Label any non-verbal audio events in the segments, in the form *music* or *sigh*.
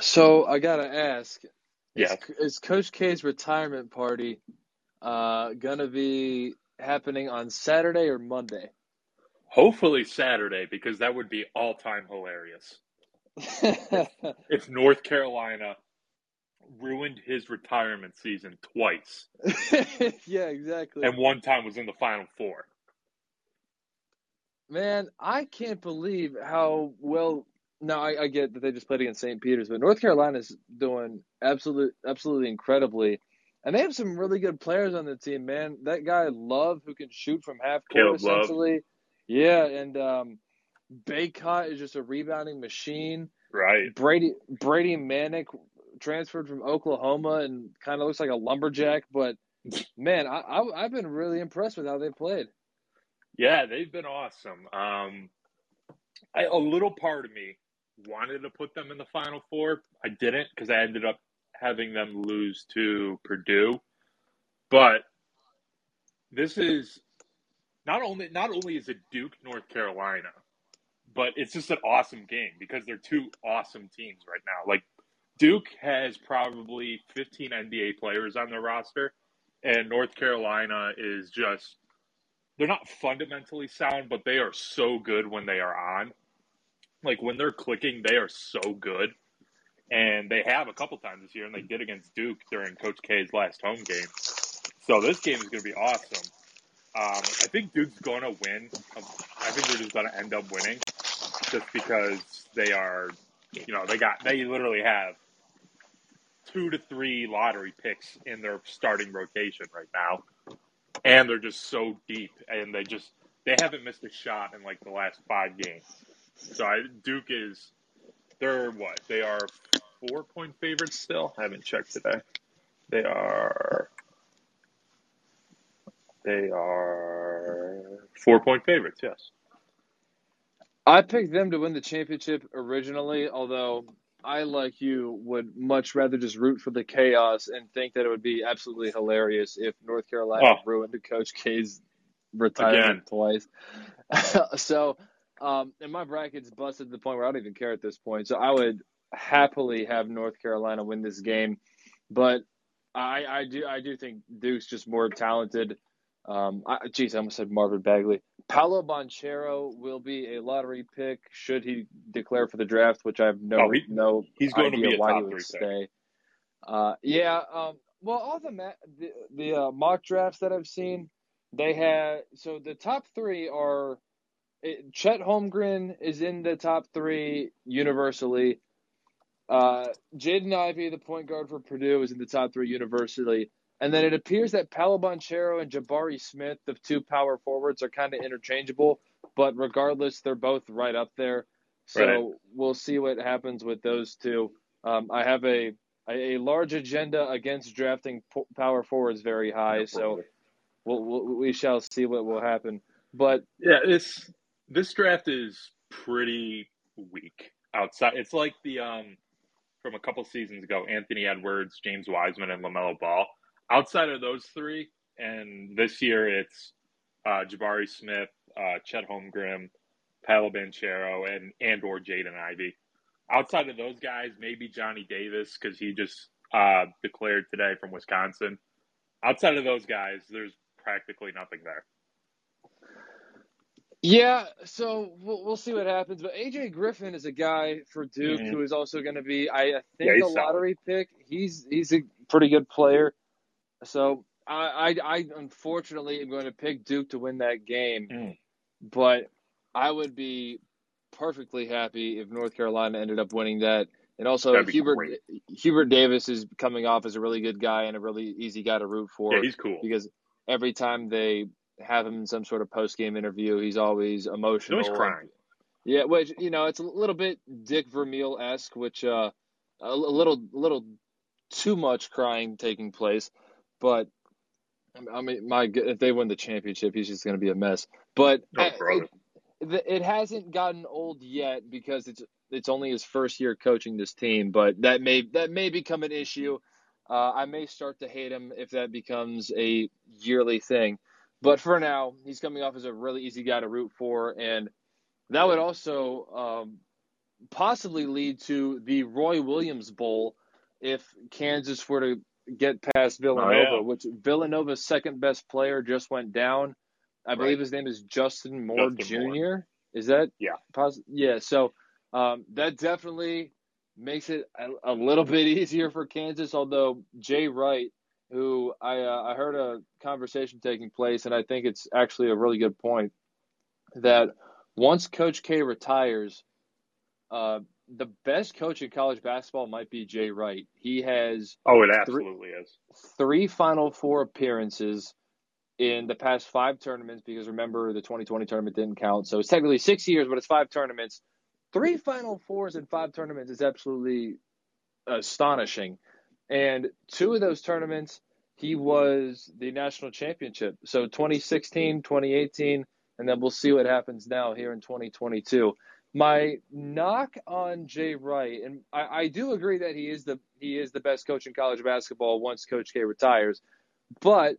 So I gotta ask, Yeah. is, is Coach K's retirement party uh, gonna be happening on Saturday or Monday? Hopefully Saturday because that would be all time hilarious. *laughs* If North Carolina ruined his retirement season twice *laughs* yeah, exactly. and one time was in the final four. Man, I can't believe how well. No, I, I get that they just played against St. Peter's, but North Carolina's doing absolute, absolutely incredibly, and they have some really good players on the team. Man, that guy Love who can shoot from half court Caleb Love. essentially. Yeah, and um, Bacot is just a rebounding machine. Right. Brady Brady Manek transferred from Oklahoma and kind of looks like a lumberjack, but man, I, I I've been really impressed with how they played. Yeah, they've been awesome. Um, I, a little part of me wanted to put them in the final four. I didn't because I ended up having them lose to Purdue. But this is not only not only is it Duke North Carolina, but it's just an awesome game because they're two awesome teams right now. Like Duke has probably 15 NBA players on their roster, and North Carolina is just they're not fundamentally sound, but they are so good when they are on. Like when they're clicking, they are so good. And they have a couple times this year, and they did against Duke during Coach K's last home game. So this game is going to be awesome. Um, I think Duke's going to win. I think they're just going to end up winning, just because they are, you know, they got they literally have two to three lottery picks in their starting rotation right now and they're just so deep, and they just they haven't missed a shot in like the last five games. So I, Duke is they're what they are four point favorites still. I haven't checked today. They are they are four point favorites. Yes. I picked them to win the championship originally, although I, like you, would much rather just root for the chaos and think that it would be absolutely hilarious if North Carolina Oh. ruined Coach K's retirement Again. twice. *laughs* so, um, and my bracket's busted to the point where I don't even care at this point. So I would happily have North Carolina win this game, but I, I do I do think Duke's just more talented. Um, I, geez, I almost said Marvin Bagley. Paolo Banchero will be a lottery pick should he declare for the draft, which I have no Oh, he- no he's going to idea be a why top he would stay. Uh, yeah. Um, well, all the ma- the, the uh, mock drafts that I've seen, they have so the top three are it, Chet Holmgren is in the top three universally. Uh, Jaden Ivey, the point guard for Purdue, is in the top three universally. And then it appears that Paolo Banchero and Jabari Smith, the two power forwards, are kind of interchangeable. But regardless, they're both right up there. So Right. we'll see what happens with those two. Um, I have a, a a large agenda against drafting po- power forwards very high. So we'll, we'll, we shall see what will happen. But Yeah, this this draft is pretty weak outside. It's like the um from a couple seasons ago, Anthony Edwards, James Wiseman, and Lamelo Ball. Outside of those three, and this year it's uh, Jabari Smith, uh, Chet Holmgren, Paolo Banchero, and and or Jaden Ivey. Outside of those guys, maybe Johnny Davis because he just uh, declared today from Wisconsin. Outside of those guys, there's practically nothing there. Yeah, so we'll, we'll see what happens. But AJ Griffin is a guy for Duke Mhm. who is also going to be, I think, Yeah, a lottery pick. He's he's a pretty good player. So I, I I unfortunately am going to pick Duke to win that game, Mm. but I would be perfectly happy if North Carolina ended up winning that. And also Hubert great. Hubert Davis is coming off as a really good guy and a really easy guy to root for Yeah, he's cool. because every time they have him in some sort of post game interview, he's always He's emotional. always crying. Yeah, which you know, it's a little bit Dick Vermeil esque, which uh, a, a little, little too much crying taking place. But I mean, my if they win the championship, he's just going to be a mess. But Oh, uh, it, it hasn't gotten old yet because it's it's only his first year coaching this team. But that may that may become an issue. Uh, I may start to hate him if that becomes a yearly thing. But for now, he's coming off as a really easy guy to root for, and that would also um, possibly lead to the Roy Williams Bowl if Kansas were to get past Villanova, Oh, yeah. which Villanova's second best player just went down. I believe Right. his name is Justin Moore Justin Jr. Moore. Is that Yeah. Poss- yeah. So um, that definitely makes it a, a little bit *laughs* easier for Kansas. Although Jay Wright, who I uh, I heard a conversation taking place, and I think it's actually a really good point that once Coach K retires, uh, the best coach in college basketball might be Jay Wright. He has Oh, it absolutely is. three Final Four appearances in the past five tournaments because remember the 2020 tournament didn't count. So it's technically six years, but it's five tournaments. Three Final Fours in five tournaments is absolutely astonishing. And two of those tournaments, he was the national championship. So 2016, 2018, and then we'll see what happens now here in 2022. My knock on Jay Wright, and I, I do agree that he is the he is the best coach in college basketball once Coach K retires, but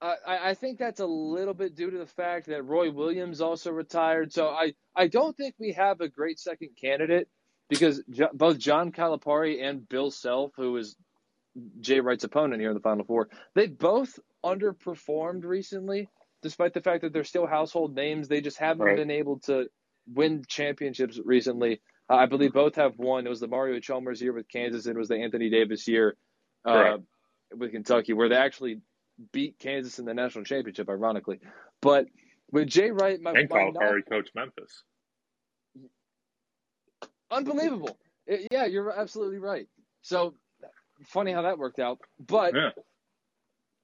I, I think that's a little bit due to the fact that Roy Williams also retired. So I, I don't think we have a great second candidate because jo- both John Calipari and Bill Self, who is Jay Wright's opponent here in the Final Four, they both underperformed recently, despite the fact that they're still household names. They just haven't Right. been able to win championships recently. Uh, I believe both have won. It was the Mario Chalmers year with Kansas, and it was the Anthony Davis year uh, Correct. with Kentucky, where they actually beat Kansas in the national championship, ironically. But with Jay Wright, my, And Calipari coach Memphis. Unbelievable. It- yeah, you're absolutely right. So funny how that worked out. But Yeah.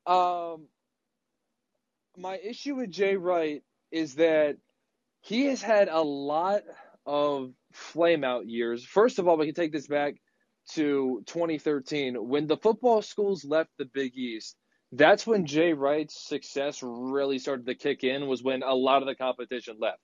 um, my issue with Jay Wright is that he has had a lot of flame out years. First of all, we can take this back to 2013 when the football schools left the Big East. That's when Jay Wright's success really started to kick in. Was when a lot of the competition left.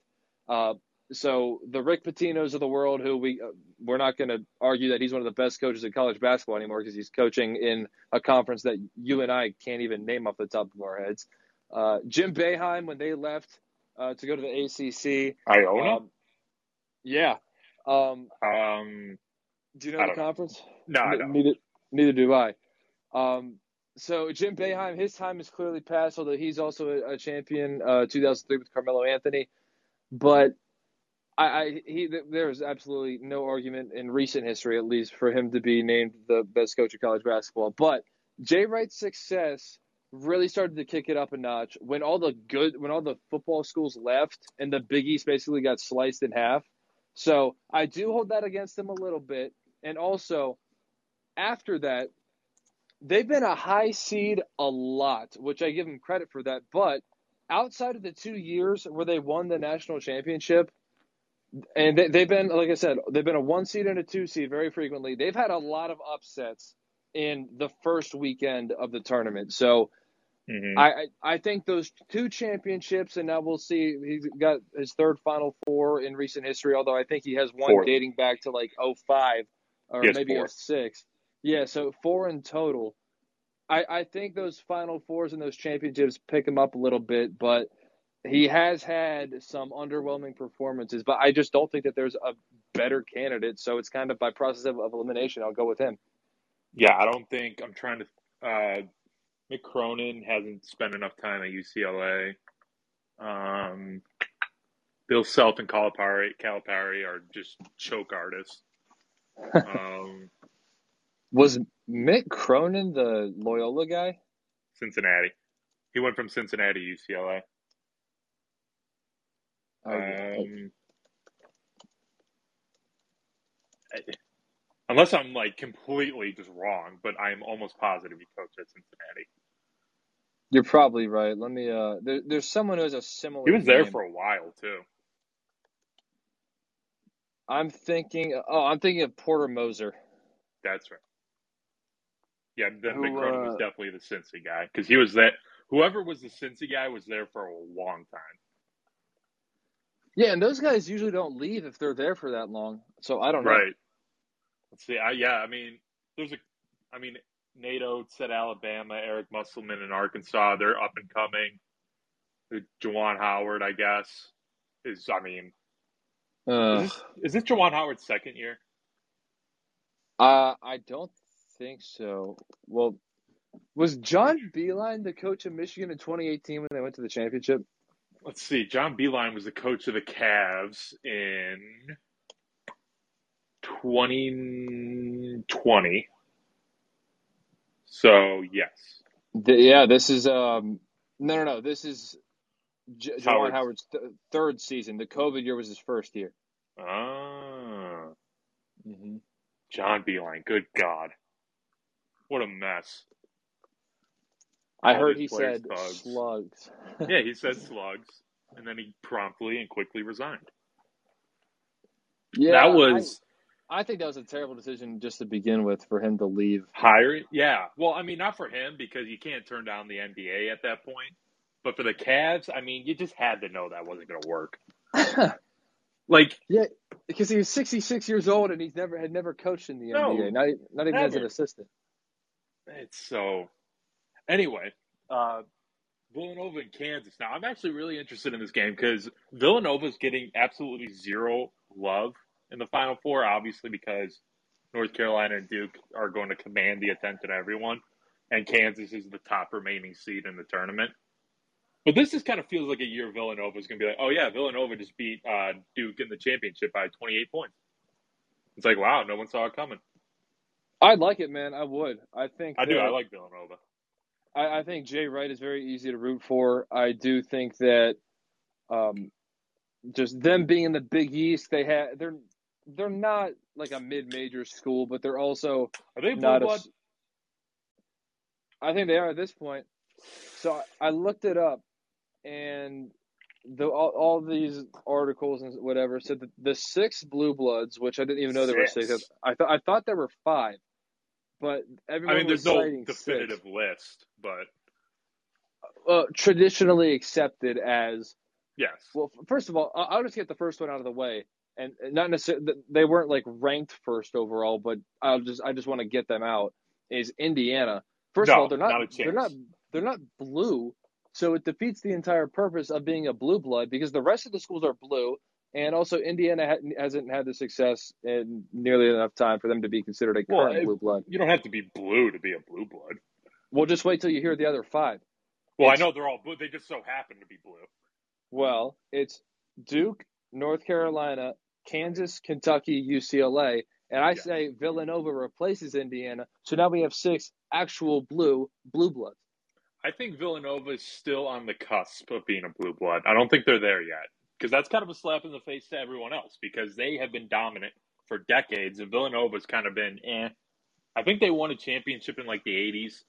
Uh, so the Rick Pitinos of the world, who we uh, we're not going to argue that he's one of the best coaches in college basketball anymore because he's coaching in a conference that you and I can't even name off the top of our heads. Uh, Jim Boeheim when they left uh, to go to the ACC. Iona? Um, yeah. Um, Um, do you know the don't know. conference? no, I N- don't. Neither, neither do I. Um, so Jim Boeheim, his time is clearly past, although he's also a, a champion, uh, 2003 with Carmelo Anthony. But I, I he there is absolutely no argument in recent history, at least, for him to be named the best coach of college basketball. But Jay Wright's success really started to kick it up a notch when all the good when all the football schools left and the Big East basically got sliced in half. So I do hold that against him a little bit. And also after that, they've been a high seed a lot, which I give them credit for that. But outside of the two years where they won the national championship, and they, they've been, like I said, they've been a one seed and a two seed very frequently. They've had a lot of upsets in the first weekend of the tournament. So Mhm. I, I I think those two championships, and now we'll see. He's got his third Final Four in recent history. Although I think he has one Fourth. dating back to like 05 or maybe four. 06. Yeah, so four in total. I I think those Final Fours and those championships pick him up a little bit, but he has had some underwhelming performances. But I just don't think that there's a better candidate. So it's kind of by process of, of elimination. I'll go with him. Yeah, I don't think I'm trying to. Uh, Mick Cronin hasn't spent enough time at UCLA. Um, Bill Self and Calipari, Calipari are just choke artists. *laughs* Um, Was Mick Cronin the Loyola guy? Cincinnati. He went from Cincinnati to UCLA. Yeah. Um, unless I'm like completely just wrong, but I am almost positive he coached at Cincinnati. You're probably right. Let me. Uh, there, there's someone who has a similar. He was there for a while too. I'm thinking. Oh, I'm thinking of Porter Moser. That's right. Yeah, then Who, Mick Cronin was uh, definitely the Cincy guy because he was that. Whoever was the Cincy guy was there for a long time. Yeah, and those guys usually don't leave if they're there for that long. So I don't know. Right. Let's see. I, yeah, I mean, there's a. I mean, Oats at Alabama, Eric Musselman in Arkansas. They're up and coming. Juwan Howard, I guess, is. I mean, Uh, Is this, is this Juwan Howard's second year? uh, I don't think so. Well, was John Beilein the coach of Michigan in 2018 when they went to the championship? Let's see. John Beilein was the coach of the Cavs in 2020. So, yes. The, yeah, this is um no no no. This is J- Juwan Howard's. Howard's th- third season. The COVID year was his first year. Ah, Mm-hmm. John Beilein. Good God. What a mess. I heard he said thugs. slugs. *laughs* Yeah, he said slugs, and then he promptly and quickly resigned. Yeah, that was I, I think that was a terrible decision just to begin with for him to leave. hiring. Yeah. Well, I mean, not for him because you can't turn down the NBA at that point. But for the Cavs, I mean, you just had to know that wasn't going to work. *laughs* Like, yeah, because he was 66 years old and he's never had never coached in the No, NBA, not not even as an assistant. it's so. Anyway, uh, Villanova and Kansas. Now, I'm actually really interested in this game because Villanova is getting absolutely zero love in the Final Four, obviously, because North Carolina and Duke are going to command the attention of everyone, and Kansas is the top remaining seed in the tournament. But this just kind of feels like a year Villanova is going to be like, oh, yeah, Villanova just beat uh, Duke in the championship by 28 points. It's like, wow, no one saw it coming. I'd like it, man. I would. I think I do. I like Villanova. I, I think Jay Wright is very easy to root for. I do think that um, just them being in the Big East, they have they're they're not like a mid-major school, but they're also Are they not a. I think they are at this point. So I, I looked it up, and the all, all these articles and whatever said that the six blue bloods, which I didn't even know there were six. Six. I thought I thought there were five, but everyone I mean, there's no definitive six. list, but Uh, traditionally accepted as yes. Well, first of all, I'll just get the first one out of the way, and not necessarily they weren't like ranked first overall, but I'll just I just want to get them out. Is Indiana first of all they're not, not they're not they're not blue, so it defeats the entire purpose of being a blue blood because the rest of the schools are blue, and also Indiana ha- hasn't had the success in nearly enough time for them to be considered a Well, current blue blood. You don't have to be blue to be a blue blood. Well, just wait till you hear the other five. Well, I know they're all blue. They just so happen to be blue. Well, it's Duke, North Carolina, Kansas, Kentucky, UCLA, and I Yeah. say Villanova replaces Indiana. So now we have six actual blue blue bloods. I think Villanova is still on the cusp of being a blue blood. I don't think they're there yet because that's kind of a slap in the face to everyone else because they have been dominant for decades and Villanova's kind of been eh. I think they won a championship in like the 80s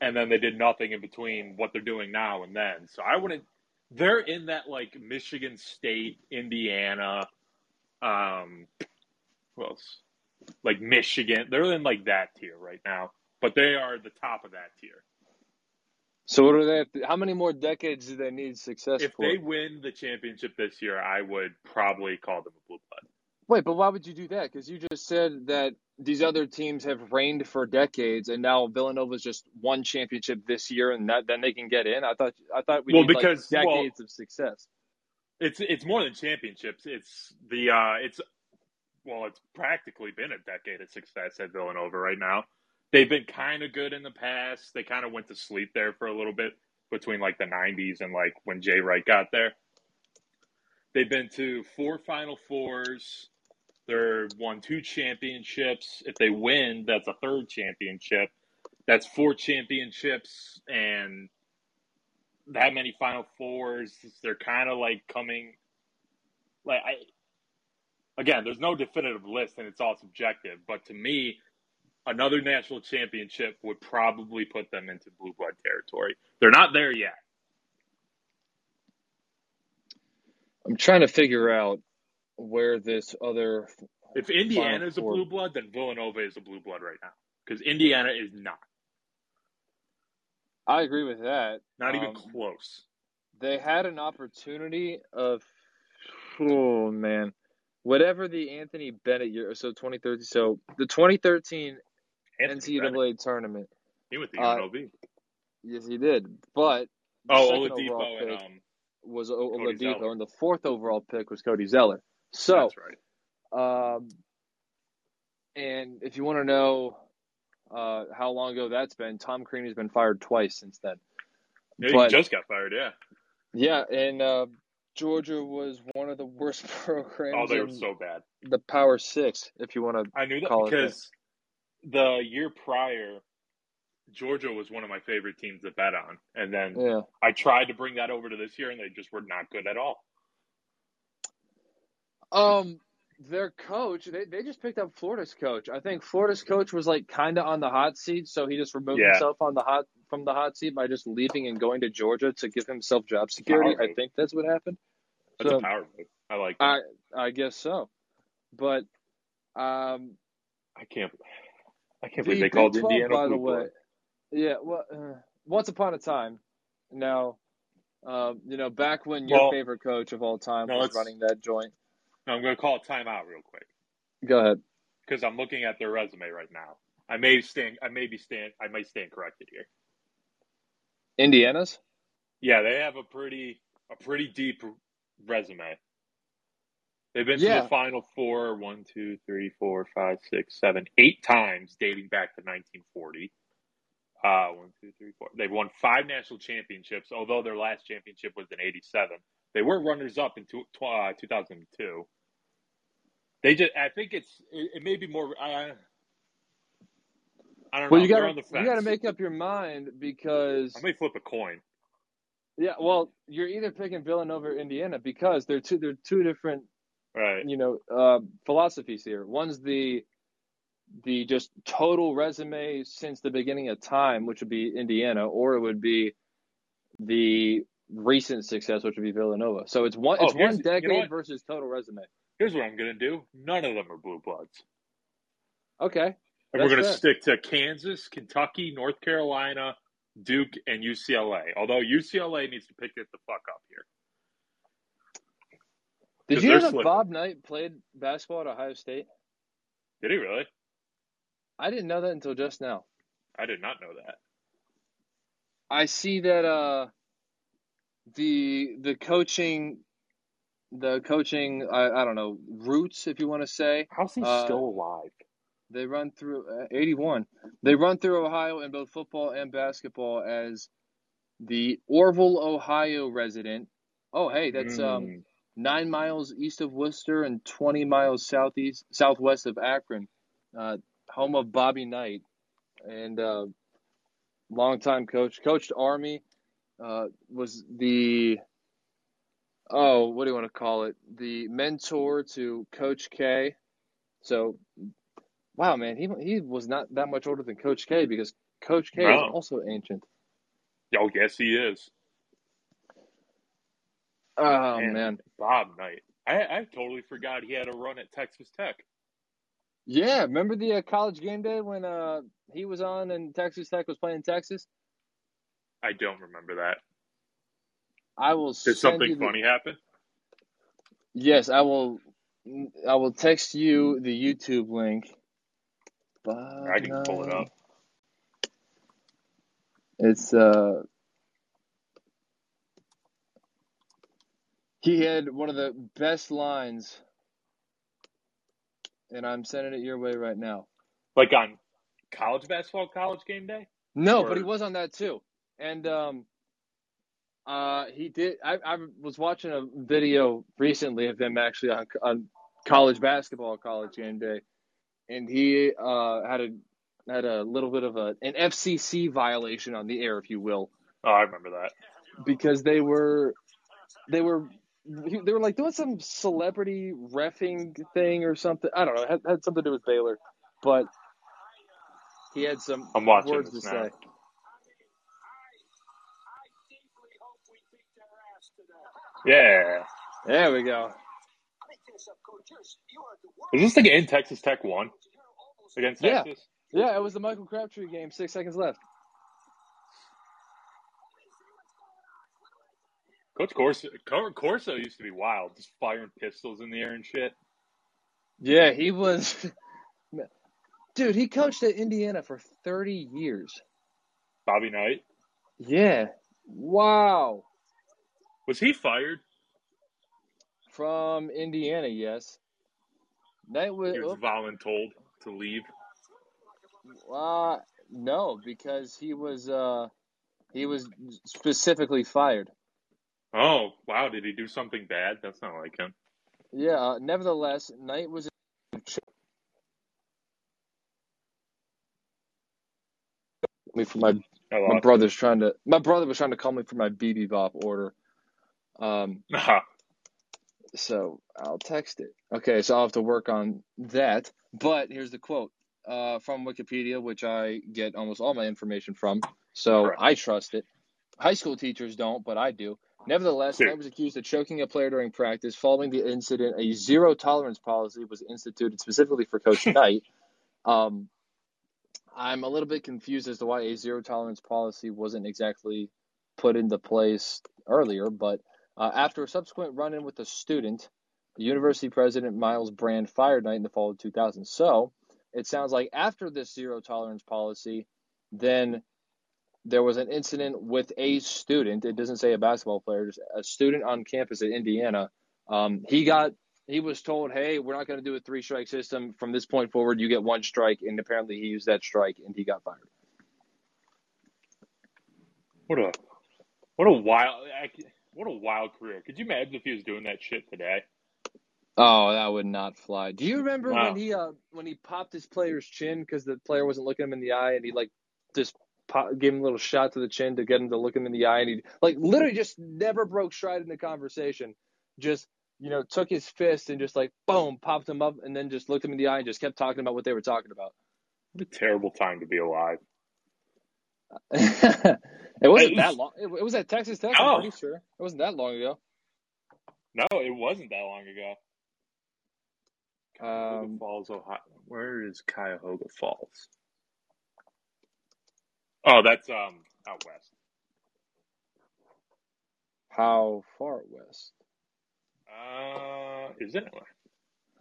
and then they did nothing in between what they're doing now and then. So I wouldn't they're in that like Michigan State, Indiana, um who else? Like Michigan. They're in like that tier right now. But they are the top of that tier. So what do they how many more decades do they need success If for? they win the championship this year, I would probably call them a blue blood. Wait, but why would you do that? Because you just said that these other teams have reigned for decades, and now Villanova's just one championship this year, and that then they can get in. I thought I thought we Well, need because- like well- decades of success. It's it's more than championships. It's the uh it's well, it's practically been a decade of success at Villanova right now. They've been kind of good in the past. They kind of went to sleep there for a little bit between like the 90s and like when Jay Wright got there. They've been to four Final Fours. They're won two championships. If they win, that's a third championship. That's four championships and that many Final Fours. They're kind of like coming. Like I, again, there's no definitive list and it's all subjective. But to me, another national championship would probably put them into blue blood territory. They're not there yet. I'm trying to figure out where this other If Indiana is a blue blood, then Villanova is a blue blood right now because Indiana is not. I agree with that. Not even Um, close. They had an opportunity of, oh man, whatever the Anthony Bennett year. So 2013. So the 2013 Anthony NCAA tournament. he went to uh, Yes, he did. But Oh, Oladipo and um, was O- Oladipo, and the fourth overall pick was Cody Zeller. So, That's right. um, and if you want to know uh, how long ago that's been, Tom Crean has been fired twice since then. Yeah, but- he just got fired. Yeah. Yeah, and uh, Georgia was one of the worst *laughs* programs Oh, they were so bad. the Power Six, if you want to. I knew that Call it that. because the year prior, Georgia was one of my favorite teams to bet on, and then Yeah. I tried to bring that over to this year, and they just were not good at all. Um, their coach, they, they just picked up Florida's coach. I think Florida's coach was like kind of on the hot seat, so he just removed Yeah. himself on the hot from the hot seat by just leaving and going to Georgia to give himself job security. I think that's what happened. That's So- a power move. I like. That. I I guess so, but um, I can't. I can't the believe they Big called 12, Indiana by the way. Yeah, well, uh, once upon a time, now, um, you know, back when your Well, favorite coach of all time no, was running that joint. No, I'm going to call a timeout real quick Go ahead. because I'm looking at their resume right now. I may stand. I may be stand. I might stand corrected here. Indiana's. Yeah, they have a pretty a pretty deep resume. They've been to the Final Four one, two, three, four, five, six, seven, eight times dating back to 1940. Uh, one, two, three, four. They've won five national championships, although their last championship was in '87. They were runners up in two, uh, 2002. They just, I think it's, it, it may be more. I, I don't Well, know. you They're got on the to you got to make up your mind because I may flip a coin. yeah, well, you're either picking Villanova or Indiana because they're two they're two different Right. you know uh, philosophies here. One's the the just total resume since the beginning of time, which would be Indiana, or it would be the recent success, which would be Villanova. So it's one Oh, it's one you know decade versus total resume. Here's what I'm going to do. None of them are blue bloods. Okay. And we're going to fair. stick to Kansas, Kentucky, North Carolina, Duke, and UCLA. Although UCLA needs to pick it the fuck up here. Did 'Cause you know that slipping. Bob Knight played basketball at Ohio State? Did he really? I didn't know that until just now. I did not know that. I see that uh the the coaching the coaching I, I don't know roots if you want to say How's he Uh, still alive? they run through uh, 81 they run through Ohio in both football and basketball as the Orrville Ohio resident oh hey that's um 9 miles east of Wooster and 20 miles southeast southwest of Akron. Uh home of Bobby Knight and uh longtime coach coached Army uh, was the oh what do you want to call it? The mentor to coach k. So wow man he he was not that much older than coach k because coach k is also ancient. Oh, yes, he is. Oh Man. man Bob Knight. I, I totally forgot he had a run at Texas Tech. yeah remember the uh, college game day when uh he was on and texas tech was playing texas I don't remember that. i will Did send something the- funny happen? yes i will i will text you the youtube link I can pull it up. It's uh he had one of the best lines and I'm sending it your way right now. Like on college basketball, college game day? No, Or- but he was on that too. And um uh he did I, I was watching a video recently of him actually on on college basketball college game day and he uh had a had a little bit of a an FCC violation on the air if you will. Oh, I remember that. because they were they were they were like doing some celebrity refing thing or something. I don't know. It had, had something to do with Baylor, but he had some I'm watching words to now. say. Yeah. There we go. Was this the game Texas Tech won against Yeah. Texas? Yeah, it was the Michael Crabtree game. Six seconds left. Coach Corso, Corso used to be wild, just firing pistols in the air and shit. Yeah, he was. *laughs* Dude, he coached at Indiana for 30 years. Bobby Knight. Yeah. Wow. Was he fired? from Indiana. Yes. Knight was, He was oop, voluntold to leave. uh, no, because he was uh, he was specifically fired. Oh, wow. Did he do something bad? That's not like him. Yeah. Uh, nevertheless, Knight was me for my my brother's trying to my brother was trying to call me for my BB Bop order. Um, Ah, *laughs* so I'll text it. Okay, so I'll have to work on that. But here's the quote uh, from Wikipedia, which I get almost all my information from. So Correct. I trust it. High school teachers don't, but I do. Nevertheless. Knight was accused of choking a player during practice. Following the incident, a zero tolerance policy was instituted specifically for Coach *laughs* Knight. Um, I'm a little bit confused as to why a zero tolerance policy wasn't exactly put into place earlier, but uh, after a subsequent run in with a student, the university president Myles Brand fired Knight in the fall of 2000. So it sounds like after this zero tolerance policy, then there was an incident with a student. It doesn't say a basketball player, just a student on campus at Indiana. Um, he got he was told, "Hey, we're not going to do a three strike system. From this point forward, you get one strike." And apparently, he used that strike, and he got fired. what a what a wild what a wild career. Could you imagine if he was doing that shit today? Oh, that would not fly. Do you remember Wow. when he uh when he popped his player's chin because the player wasn't looking him in the eye, and he like just pop, gave him a little shot to the chin to get him to look him in the eye, and he like literally just never broke stride in the conversation. Just you know took his fist and just like boom popped him up, and then just looked him in the eye and just kept talking about what they were talking about. What a terrible time to be alive. *laughs* it wasn't that long. It, was at Texas Tech. Oh. I'm pretty sure it wasn't that long ago. No, it wasn't that long ago. Cuyahoga Um, Falls, Ohio. Where is Cuyahoga Falls? Oh, that's um out west. how far west? Uh, is it?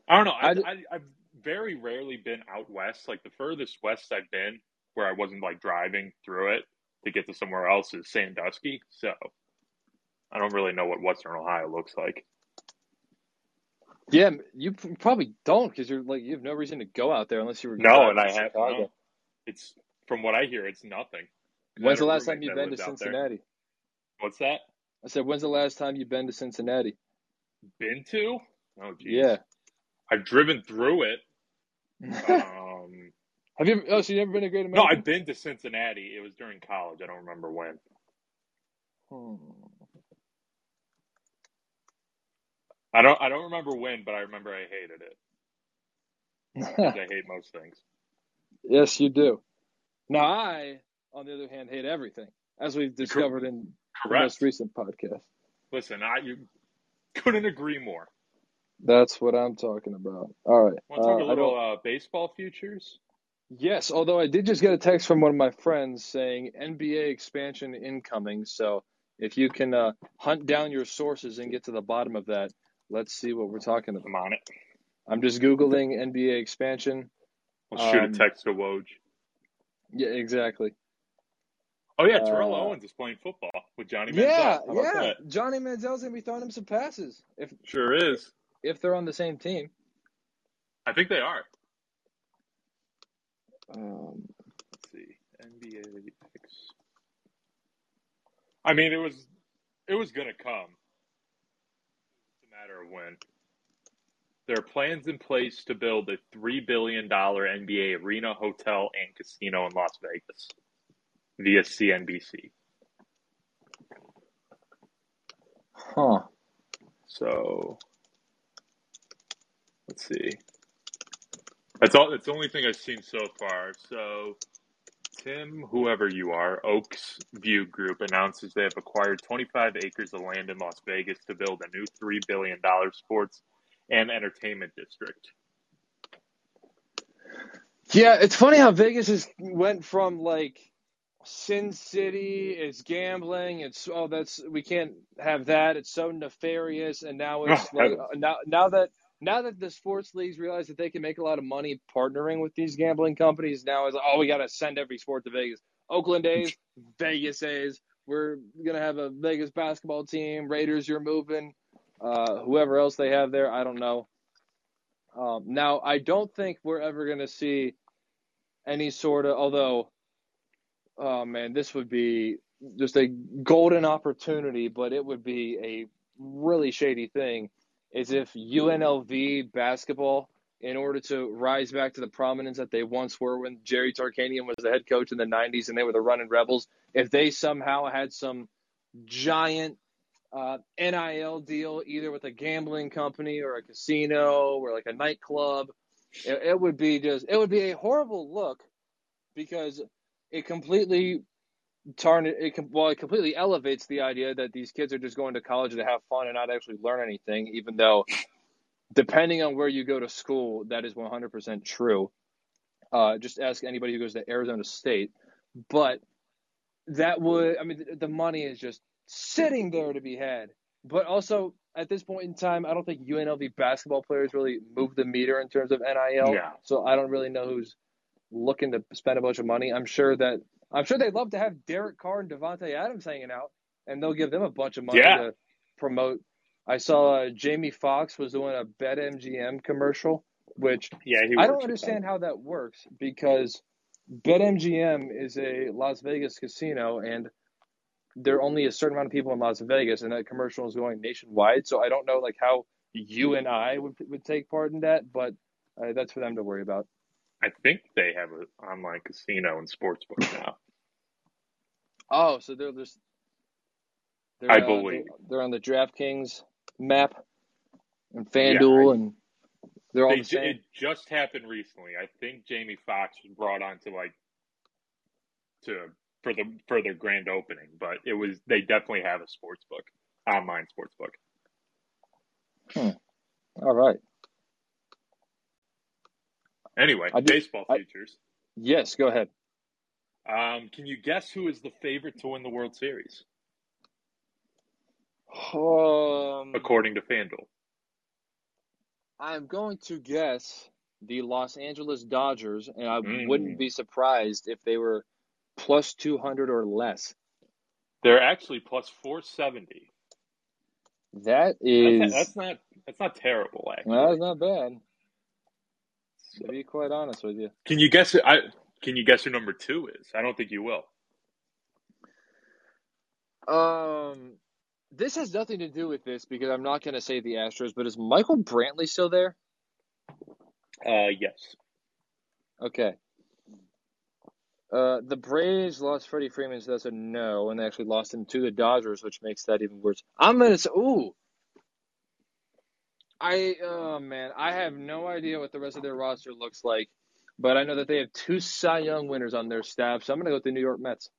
I don't know. I, I d- I, I've very rarely been out west. Like the furthest west I've been, where I wasn't like driving through it to get to somewhere else, is Sandusky. So I don't really know what Western Ohio looks like. Yeah, you probably don't because you're like you have no reason to go out there unless you were No, and I have no. It's from what I hear, it's nothing. When's the last time you've been to. Cincinnati? What's that? I said, when's the last time you've been to Cincinnati? Been to? Oh, geez. Yeah. I've driven through it. *laughs* Um, have you? Ever, oh, so you never been to Great no, I've been to Cincinnati. It was during college. I don't remember when. Hmm. I don't. I don't remember when, but I remember I hated it. *laughs* I hate most things. yes, you do. Now I, on the other hand, hate everything, as we've discovered in the Correct. most recent podcast. Listen, I you couldn't agree more. That's what I'm talking about. All right. Want to talk Uh, a little uh, baseball futures? Yes, although I did just get a text from one of my friends saying NBA expansion incoming. So if you can uh, hunt down your sources and get to the bottom of that, let's see what we're talking about. I'm on it. I'm just Googling NBA expansion. I'll shoot Um, a text to Woj. Yeah, exactly. Oh yeah, Terrell uh, Owens is playing football with Johnny Manziel. Yeah, yeah. that? Johnny Manziel's to be throwing him some passes if Sure is. if they're on the same team. I think they are. Um, Let's see. NBA I mean, it was it was gonna come. It's a matter of when. There are plans in place to build a three billion dollar NBA arena, hotel, and casino in Las Vegas via CNBC. huh. So let's see. That's all. That's the only thing I've seen so far. So Tim, whoever you are, Oaks View Group announces they have acquired 25 acres of land in Las Vegas to build a new three billion dollar sports and entertainment district. Yeah, it's funny how Vegas has went from like Sin City, it's gambling, it's oh that's we can't have that. It's so nefarious, and now it's *laughs* like uh, now now that now that the sports leagues realize that they can make a lot of money partnering with these gambling companies, now is like, oh we got to send every sport to Vegas. Oakland A's, *laughs* Vegas A's. We're gonna have a Vegas basketball team. Raiders, you're moving. Uh, whoever else they have there. I don't know. Um, now, I don't think we're ever going to see any sort of, although, oh man, this would be just a golden opportunity, but it would be a really shady thing. Is if UNLV basketball, in order to rise back to the prominence that they once were when Jerry Tarkanian was the head coach in the 90s and they were the running rebels, if they somehow had some giant uh, NIL deal, either with a gambling company or a casino or like a nightclub. It, it would be just, it would be a horrible look because it completely tarn it, well, it completely elevates the idea that these kids are just going to college to have fun and not actually learn anything, even though, depending on where you go to school, that is 100% true. Uh, just ask anybody who goes to Arizona State. But that would, I mean, the money is just sitting there to be had. But also at this point in time, I don't think UNLV basketball players really move the meter in terms of NIL. Yeah. So I don't really know who's looking to spend a bunch of money. I'm sure that I'm sure they'd love to have Derek Carr and Davante Adams hanging out, and they'll give them a bunch of money Yeah. to promote. I saw uh, Jamie Foxx was doing a BetMGM commercial, which Yeah, he I don't understand how that works because BetMGM is a Las Vegas casino and there are only a certain amount of people in Las Vegas and that commercial is going nationwide. So I don't know like how you and I would would take part in that, but uh, that's for them to worry about. I think they have an online casino and sportsbook now. Oh, so they're just they're, I uh, believe. they're, they're on the DraftKings map and Yeah, FanDuel I- and they're all They the same. it just happened recently. I think Jamie Foxx was brought on to like to for the for their grand opening, but it was they definitely have a sports book, online sports book. All right. Anyway, I do- baseball I- futures. Yes, go ahead. Um, can you guess who is the favorite to win the World Series Um, according to FanDuel? I'm going to guess the Los Angeles Dodgers, and I Mm. wouldn't be surprised if they were plus 200 or less. They're actually plus four seventy. That is That's, not that's not terrible. Actually, that's not bad. To be quite honest with you. can you guess? I can you guess who number two is? I don't think you will. Um, this has nothing to do with this because I'm not going to say the Astros, but is Michael Brantley still there? Uh, yes. Okay. Uh, the Braves lost Freddie Freeman, so that's a no, and they actually lost him to the Dodgers, which makes that even worse. I'm gonna say, ooh, I, oh man, I have no idea what the rest of their roster looks like, but I know that they have two Cy Young winners on their staff, so I'm gonna go with the New York Mets.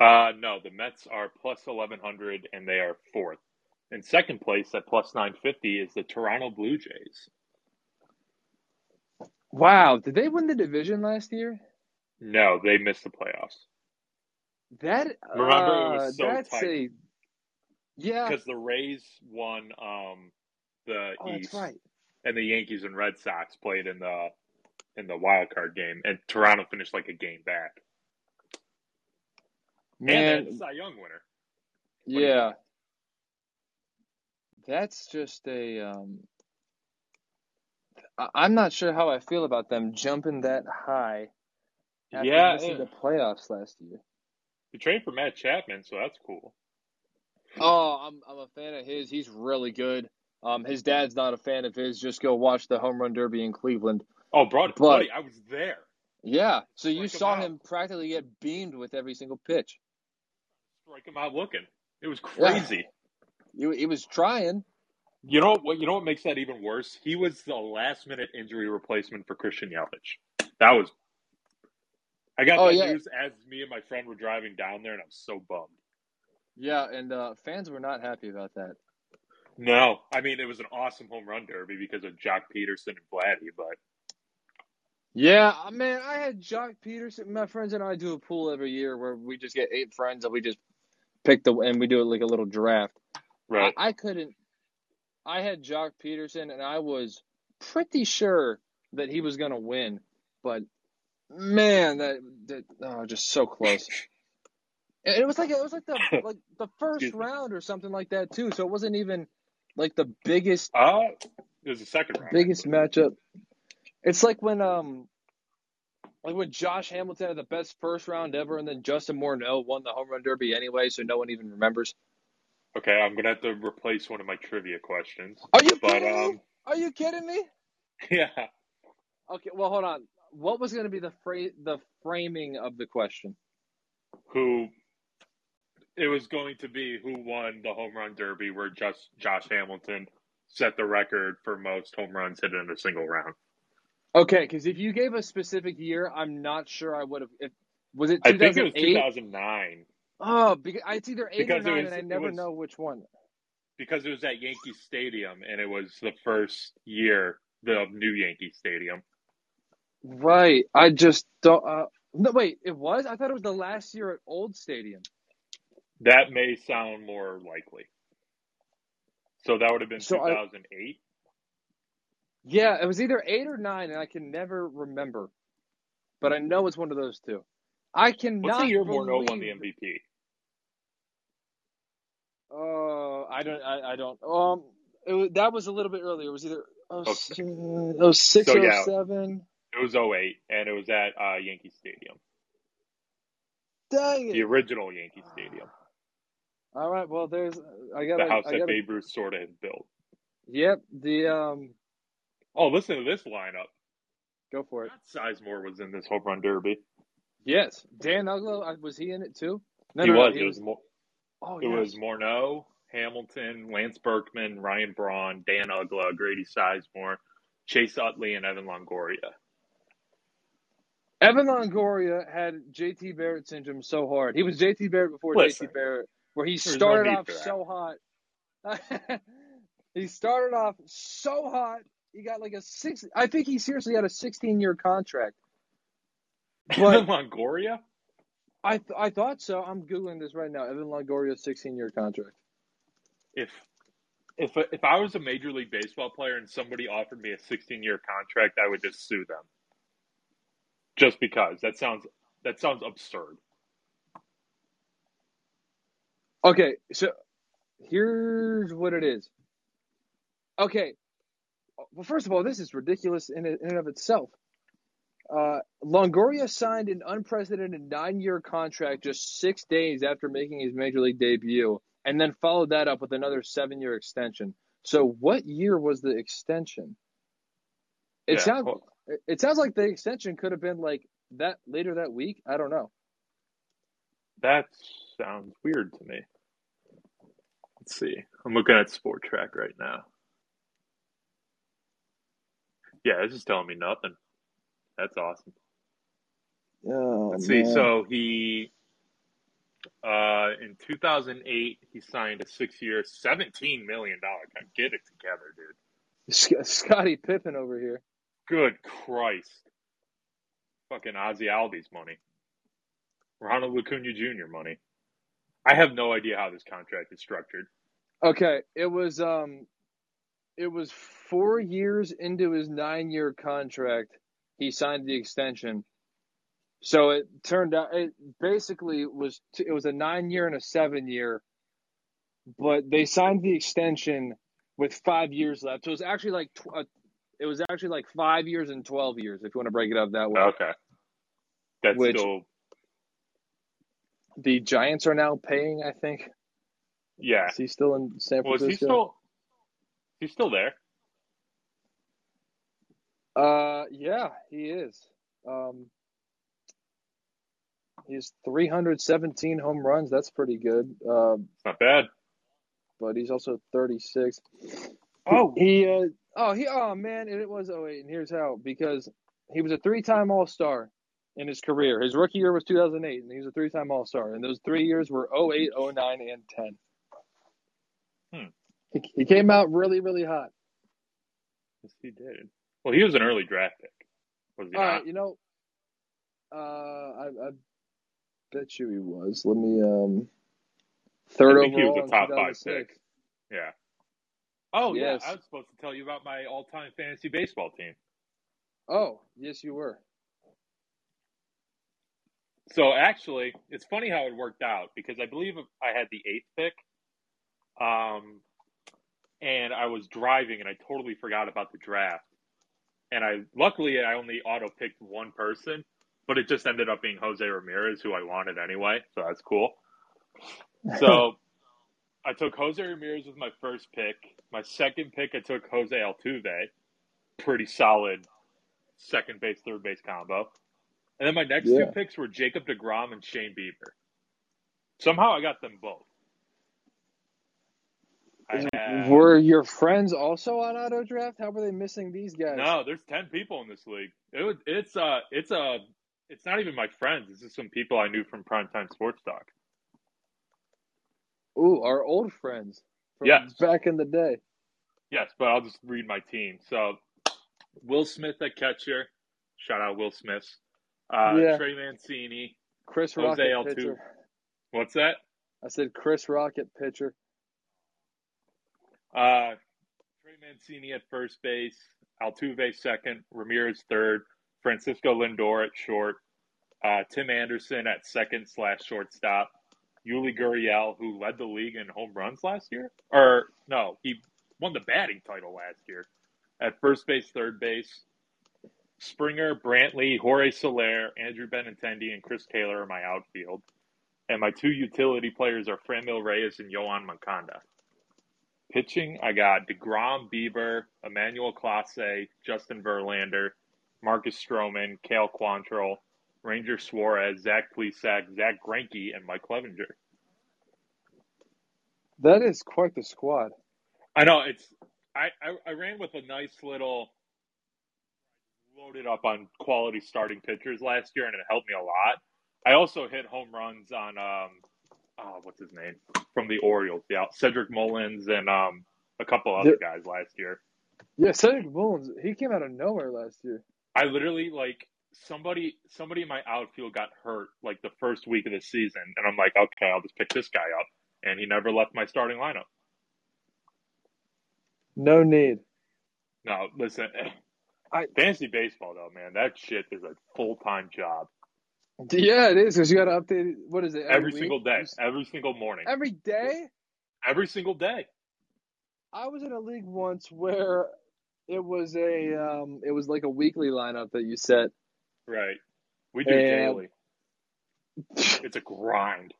Uh, no, the Mets are plus 1100 and they are fourth. In second place at plus 950 is the Toronto Blue Jays. Wow, did they win the division last year? No, they missed the playoffs That Remember, it was uh, so that's tight. a yeah. because the Rays won um, the Oh, that's East, right. and the Yankees and Red Sox played in the in the wild card game, and Toronto finished like a game back. and they had Cy Young winner. yeah. That's just a um. I'm not sure how I feel about them jumping that high Yeah, missing yeah. the playoffs last year. We traded for Matt Chapman, so that's cool. Oh, I'm I'm a fan of his. He's really good. Um, his dad's not a fan of his. Just go watch the home run derby in Cleveland. Oh, bro, But- buddy, I was there. Yeah, so you Strike him saw out. him practically get beamed with every single pitch. Strike him out looking. It was Yeah. crazy. He, he was trying. You know what? You know what makes that even worse? He was the last minute injury replacement for Christian Yelich. That was. I got Oh, that yeah. news as me and my friend were driving down there, and I'm so bummed. Yeah, and uh, fans were not happy about that. No, I mean it was an awesome home run derby because of Joc Pederson and Vladdy, but Yeah, man, I had Joc Pederson. My friends and I do a pool every year where we just get eight friends and we just pick the and we do it like a little draft. right. I, I couldn't. I had Joc Pederson and I was pretty sure that he was gonna win, but man, that that oh, just so close. It was like it was like the *laughs* like the first round or something like that too. So it wasn't even like the biggest Uh, it was the second round. biggest matchup. It's like when um like when Josh Hamilton had the best first round ever, and then Justin Morneau won the home run derby anyway, so no one even remembers. Okay, I'm gonna have to replace one of my trivia questions. Are you But kidding me? um, Are you kidding me? *laughs* yeah, Okay, well hold on. What was going to be the fra- the framing of the question? who? It was going to be who won the home run derby, where just Josh Hamilton set the record for most home runs hit in a single round. Okay, because if you gave a specific year, I'm not sure I would have. If was it I think it was 2009 Oh, because it's either eight Because or nine, was- and I never was- know which one. because it was at Yankee Stadium, and it was the first year the new Yankee Stadium. Right. I just don't. Uh, no, wait. It was. I thought it was the last year at Old Stadium. That may sound more likely. So that would have been So I- 2008. Yeah, it was either eight or nine, and I can never remember. But I know it's one of those two. I cannot. What's the year Morneau won the MVP? Uh, I don't. I, I don't. Um, was, that was a little bit earlier. It was either oh, Okay. s- oh six So, or yeah. seven. It was 08, and it was at uh, Yankee Stadium, Dang it. the original Yankee Stadium, All right. Well, there's. I got. the house I that gotta, Babe Ruth sort of had built. Yep. The um. Oh, listen to this lineup. Go for it. Scott Sizemore was in this home run derby. Yes. Dan Uggla. uh, Was he in it too? No, he no, no, was. it was. Oh, It yes. was Morneau, Hamilton, Lance Berkman, Ryan Braun, Dan Uggla, Grady Sizemore, Chase Utley, and Evan Longoria. Evan Longoria had JT Barrett syndrome so hard. He was JT Barrett before Listen. JT Barrett, where he There's no started off so hot. *laughs* he started off so hot. He got like a six. I think he seriously had a 16 year contract. *laughs* Evan Longoria? I th- I thought so. I'm googling this right now. Evan Longoria 16 year contract. If if if I was a major league baseball player and somebody offered me a 16 year contract, I would just sue them. Just because that sounds that sounds absurd. Okay, so here's what it is. Okay, well, first of all, this is ridiculous in, in and of itself. Uh, Longoria signed an unprecedented nine-year contract just six days after making his major league debut, and then followed that up with another seven-year extension. So, what year was the extension? It Yeah, sounds well- it- it sounds like the extension could have been like that later that week. I don't know. That sounds weird to me. Let's see. I'm looking at Spotrac right now. Yeah, this is telling me nothing. That's awesome. Oh, Let's see. So he, uh, in 2008, he signed a six-year, $17 million contract. Get it together, dude. Scottie Pippen over here. Good Christ. Fucking Ozzy Albies money. Ronald Acuna Jr. money. I have no idea how this contract is structured. Okay, it was um, it was four years into his nine-year contract. He signed the extension, so it turned out it basically was t- it was a nine-year and a seven-year, but they signed the extension with five years left. So it was actually like tw- uh, it was actually like five years and twelve years if you want to break it up that way. Okay. That's Which- still, The Giants are now paying. I think yeah. is he still in San Francisco? he still, he's still there? Uh, yeah, he is. Um, he has 317 home runs. That's pretty good. Uh, not bad. but he's also 36. Oh, He, uh, oh, he, oh man, and it was 08, and here's how because he was a three-time All-Star in his career. His rookie year was 2008, and he was a three-time All-Star. And those three years were 08, 09, and 10. Hmm. He, he came out really, really hot. yes, he did. Well, he was an early draft pick. Was he All not? right, you know, uh, I, I bet you he was. Let me um, third I think he was overall a top five 2006. pick. Yeah. Oh, Yes. yeah. I was supposed to tell you about my all-time fantasy baseball team. Oh, yes, you were. So actually, it's funny how it worked out because I believe I had the eighth pick. Um, and I was driving and I totally forgot about the draft. And I luckily I only auto picked one person, but it just ended up being Jose Ramirez, who I wanted anyway, so that's cool. *laughs* So I took Jose Ramirez with my first pick. My second pick, I took Jose Altuve, pretty solid second base, third base combo. And then my next Yeah. two picks were Jacob DeGrom and Shane Bieber. Somehow I got them both. Had, Were your friends also on auto draft? How were they missing these guys? no, there's ten people in this league. It was, it's uh, it's a, it's not even my friends. It's just some people I knew from Primetime Sports Talk. Ooh, our old friends from Yes. back in the day. Yes, but I'll just read my team. So, Will Smith at catcher. Shout out Will Smith. Uh, Yeah. Trey Mancini. Chris Jose Rocket Altuve. pitcher. What's that? I said Chris Rocket pitcher. Uh, Trey Mancini at first base. Altuve second. Ramirez third. Francisco Lindor at short. Uh, Tim Anderson at second slash shortstop. Yuli Gurriel, who led the league in home runs last year, or no, he won the batting title last year at first base, third base. Springer, Brantley, Jorge Soler, Andrew Benintendi, and Chris Taylor are my outfield. And my two utility players are Franmil Reyes and Yoan Moncada. Pitching, I got DeGrom, Bieber, Emmanuel Clase, Justin Verlander, Marcus Stroman, Cal Quantrill, Ranger Suarez, Zach Plesac, Zack Greinke, and Mike Clevinger. That is quite the squad. I know it's. I, I I ran with a nice little loaded up on quality starting pitchers last year, and it helped me a lot. I also hit home runs on um, oh, what's his name from the Orioles? Yeah, Cedric Mullins and um a couple other guys last year. Yeah, Cedric Mullins, he came out of nowhere last year. I literally like somebody somebody in my outfield got hurt like the first week of the season, and I'm like, okay, I'll just pick this guy up, and he never left my starting lineup. No need. No, listen, I- fantasy baseball though, man, that shit is a full time job Yeah, it is because you got to update. What is it? every week? single day, every single morning, Every day. every single day. I was in a league once where it was a um, it was like a weekly lineup that you set. Right, we do daily. *laughs* It's a grind.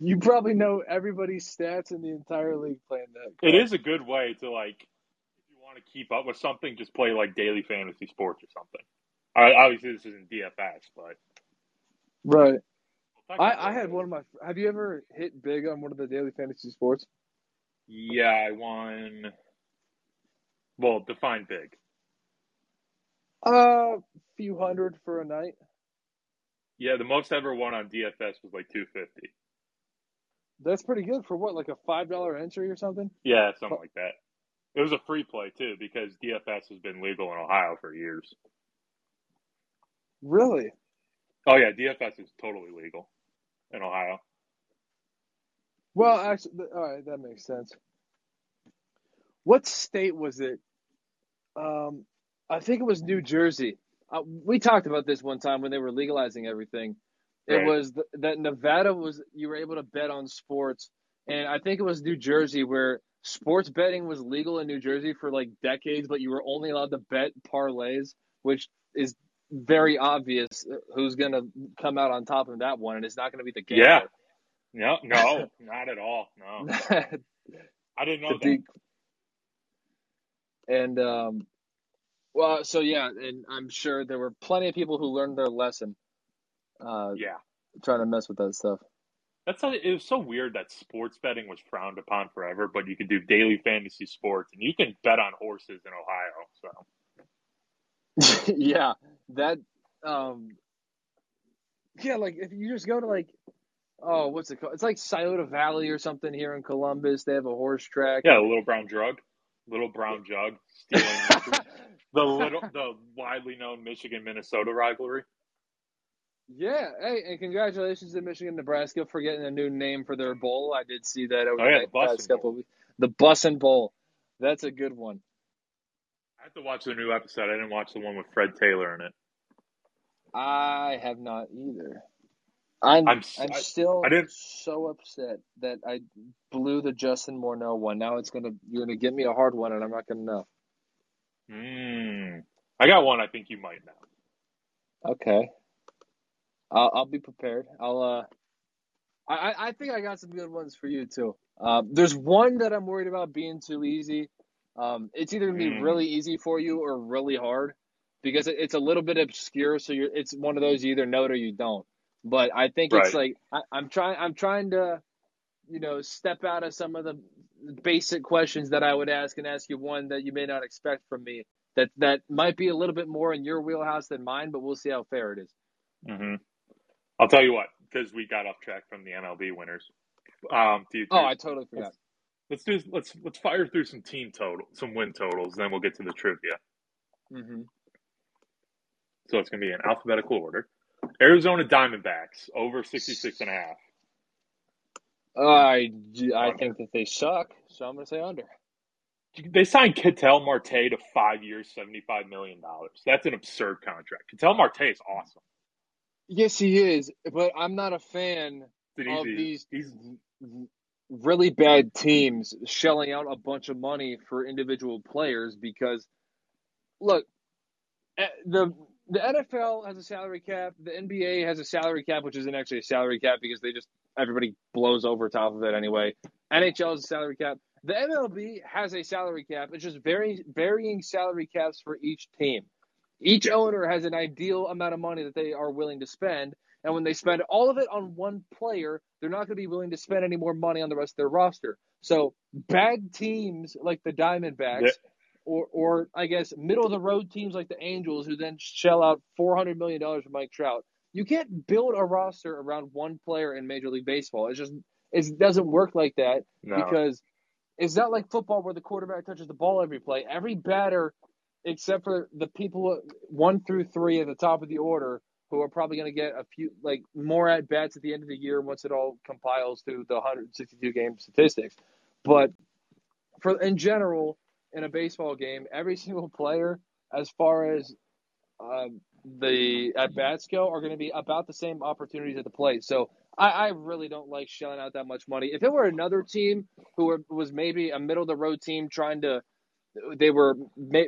You probably know everybody's stats in the entire league playing that. It is a good way to like, if you want to keep up with something, just play like daily fantasy sports or something. I, obviously, this isn't DFS, but right. I, I had one of my. Have you ever hit big on one of the daily fantasy sports? Yeah, I won. Well, define big. Uh, few hundred for a night. Yeah, the most I ever won on DFS was like two fifty. That's pretty good for what, like a five dollar entry or something. Yeah, something like that. It was a free play too because DFS has been legal in Ohio for years. Really? Oh yeah, DFS is totally legal in Ohio. Well, actually, all right, that makes sense. What state was it? Um, I think it was New Jersey. Uh, we talked about this one time when they were legalizing everything. It Right. was th- that Nevada was you were able to bet on sports, and I think it was New Jersey where sports betting was legal in New Jersey for like decades, but you were only allowed to bet parlays, which is very obvious who's going to come out on top of that one, and it's not going to be the game. Yeah. No, no, *laughs* not at all. No, *laughs* I didn't know to be that. and um well so yeah and i'm sure there were plenty of people who learned their lesson uh Yeah, trying to mess with that stuff. That's how, it was so weird that sports betting was frowned upon forever, but you could do daily fantasy sports and you can bet on horses in Ohio. So. *laughs* Yeah that um yeah like if you just go to like oh what's it called? It's like Scioto Valley or something here in Columbus. They have a horse track. Yeah, a little brown drug, little brown jug stealing *laughs* the *laughs* little the widely known Michigan Minnesota rivalry. Yeah, hey, and congratulations to Michigan, Nebraska for getting a new name for their bowl. I did see that over Oh, yeah, the past couple weeks. The Bussin' Bowl. That's a good one. I have to watch the new episode. I didn't watch the one with Fred Taylor in it. I have not either. I'm I'm I'm, I- still I didn't- so upset that I blew the Justin Morneau one. Now it's gonna you're gonna give me a hard one, and I'm not gonna know. Mm. I got one I think you might know. Okay, I'll I'll be prepared. I'll uh, I I- think I got some good ones for you too. Um, there's one that I'm worried about being too easy. Um, it's either gonna be Mm. really easy for you or really hard because it, it's a little bit obscure. So you're it's one of those you either know it or you don't. But I think it's like I, I'm trying I'm trying to, you know, step out of some of the basic questions that I would ask and ask you one that you may not expect from me. That that might be a little bit more in your wheelhouse than mine, but we'll see how fair it is. hmm I'll tell you what, because we got off track from the MLB winners. Um, futures. Oh, I totally forgot. let's do let's let's fire through some team total, some win totals, then we'll get to the trivia. hmm So it's going to be in alphabetical order. Arizona Diamondbacks over 66 and a half. I I think that they suck, so I'm gonna say under. They signed Ketel Marte to five years, $75 million. That's an absurd contract. Ketel Marte is awesome. Yes, he is, but I'm not a fan of these he's, really bad teams shelling out a bunch of money for individual players because look eh, the the NFL has a salary cap, the NBA has a salary cap which isn't actually a salary cap because they just everybody blows over top of it anyway. NHL has a salary cap. The MLB has a salary cap. It's just very varying salary caps for each team. Each owner has an ideal amount of money that they are willing to spend, and when they spend all of it on one player, they're not going to be willing to spend any more money on the rest of their roster. So bad teams like the Diamondbacks, Yeah. or or I guess middle of the road teams like the Angels, who then shell out four hundred million dollars for Mike Trout. You can't build a roster around one player in Major League Baseball. It's just it doesn't work like that no. because it's not like football where the quarterback touches the ball every play. Every batter, except for the people one through three at the top of the order, who are probably going to get a few like more at bats at the end of the year once it all compiles to the 162 game statistics. But for in general, in a baseball game, every *laughs* single player, as far as um, the at bats go, are going to be about the same opportunities at the plate. So I, I really don't like shelling out that much money. If it were another team who were, was maybe a middle of the road team trying to, they were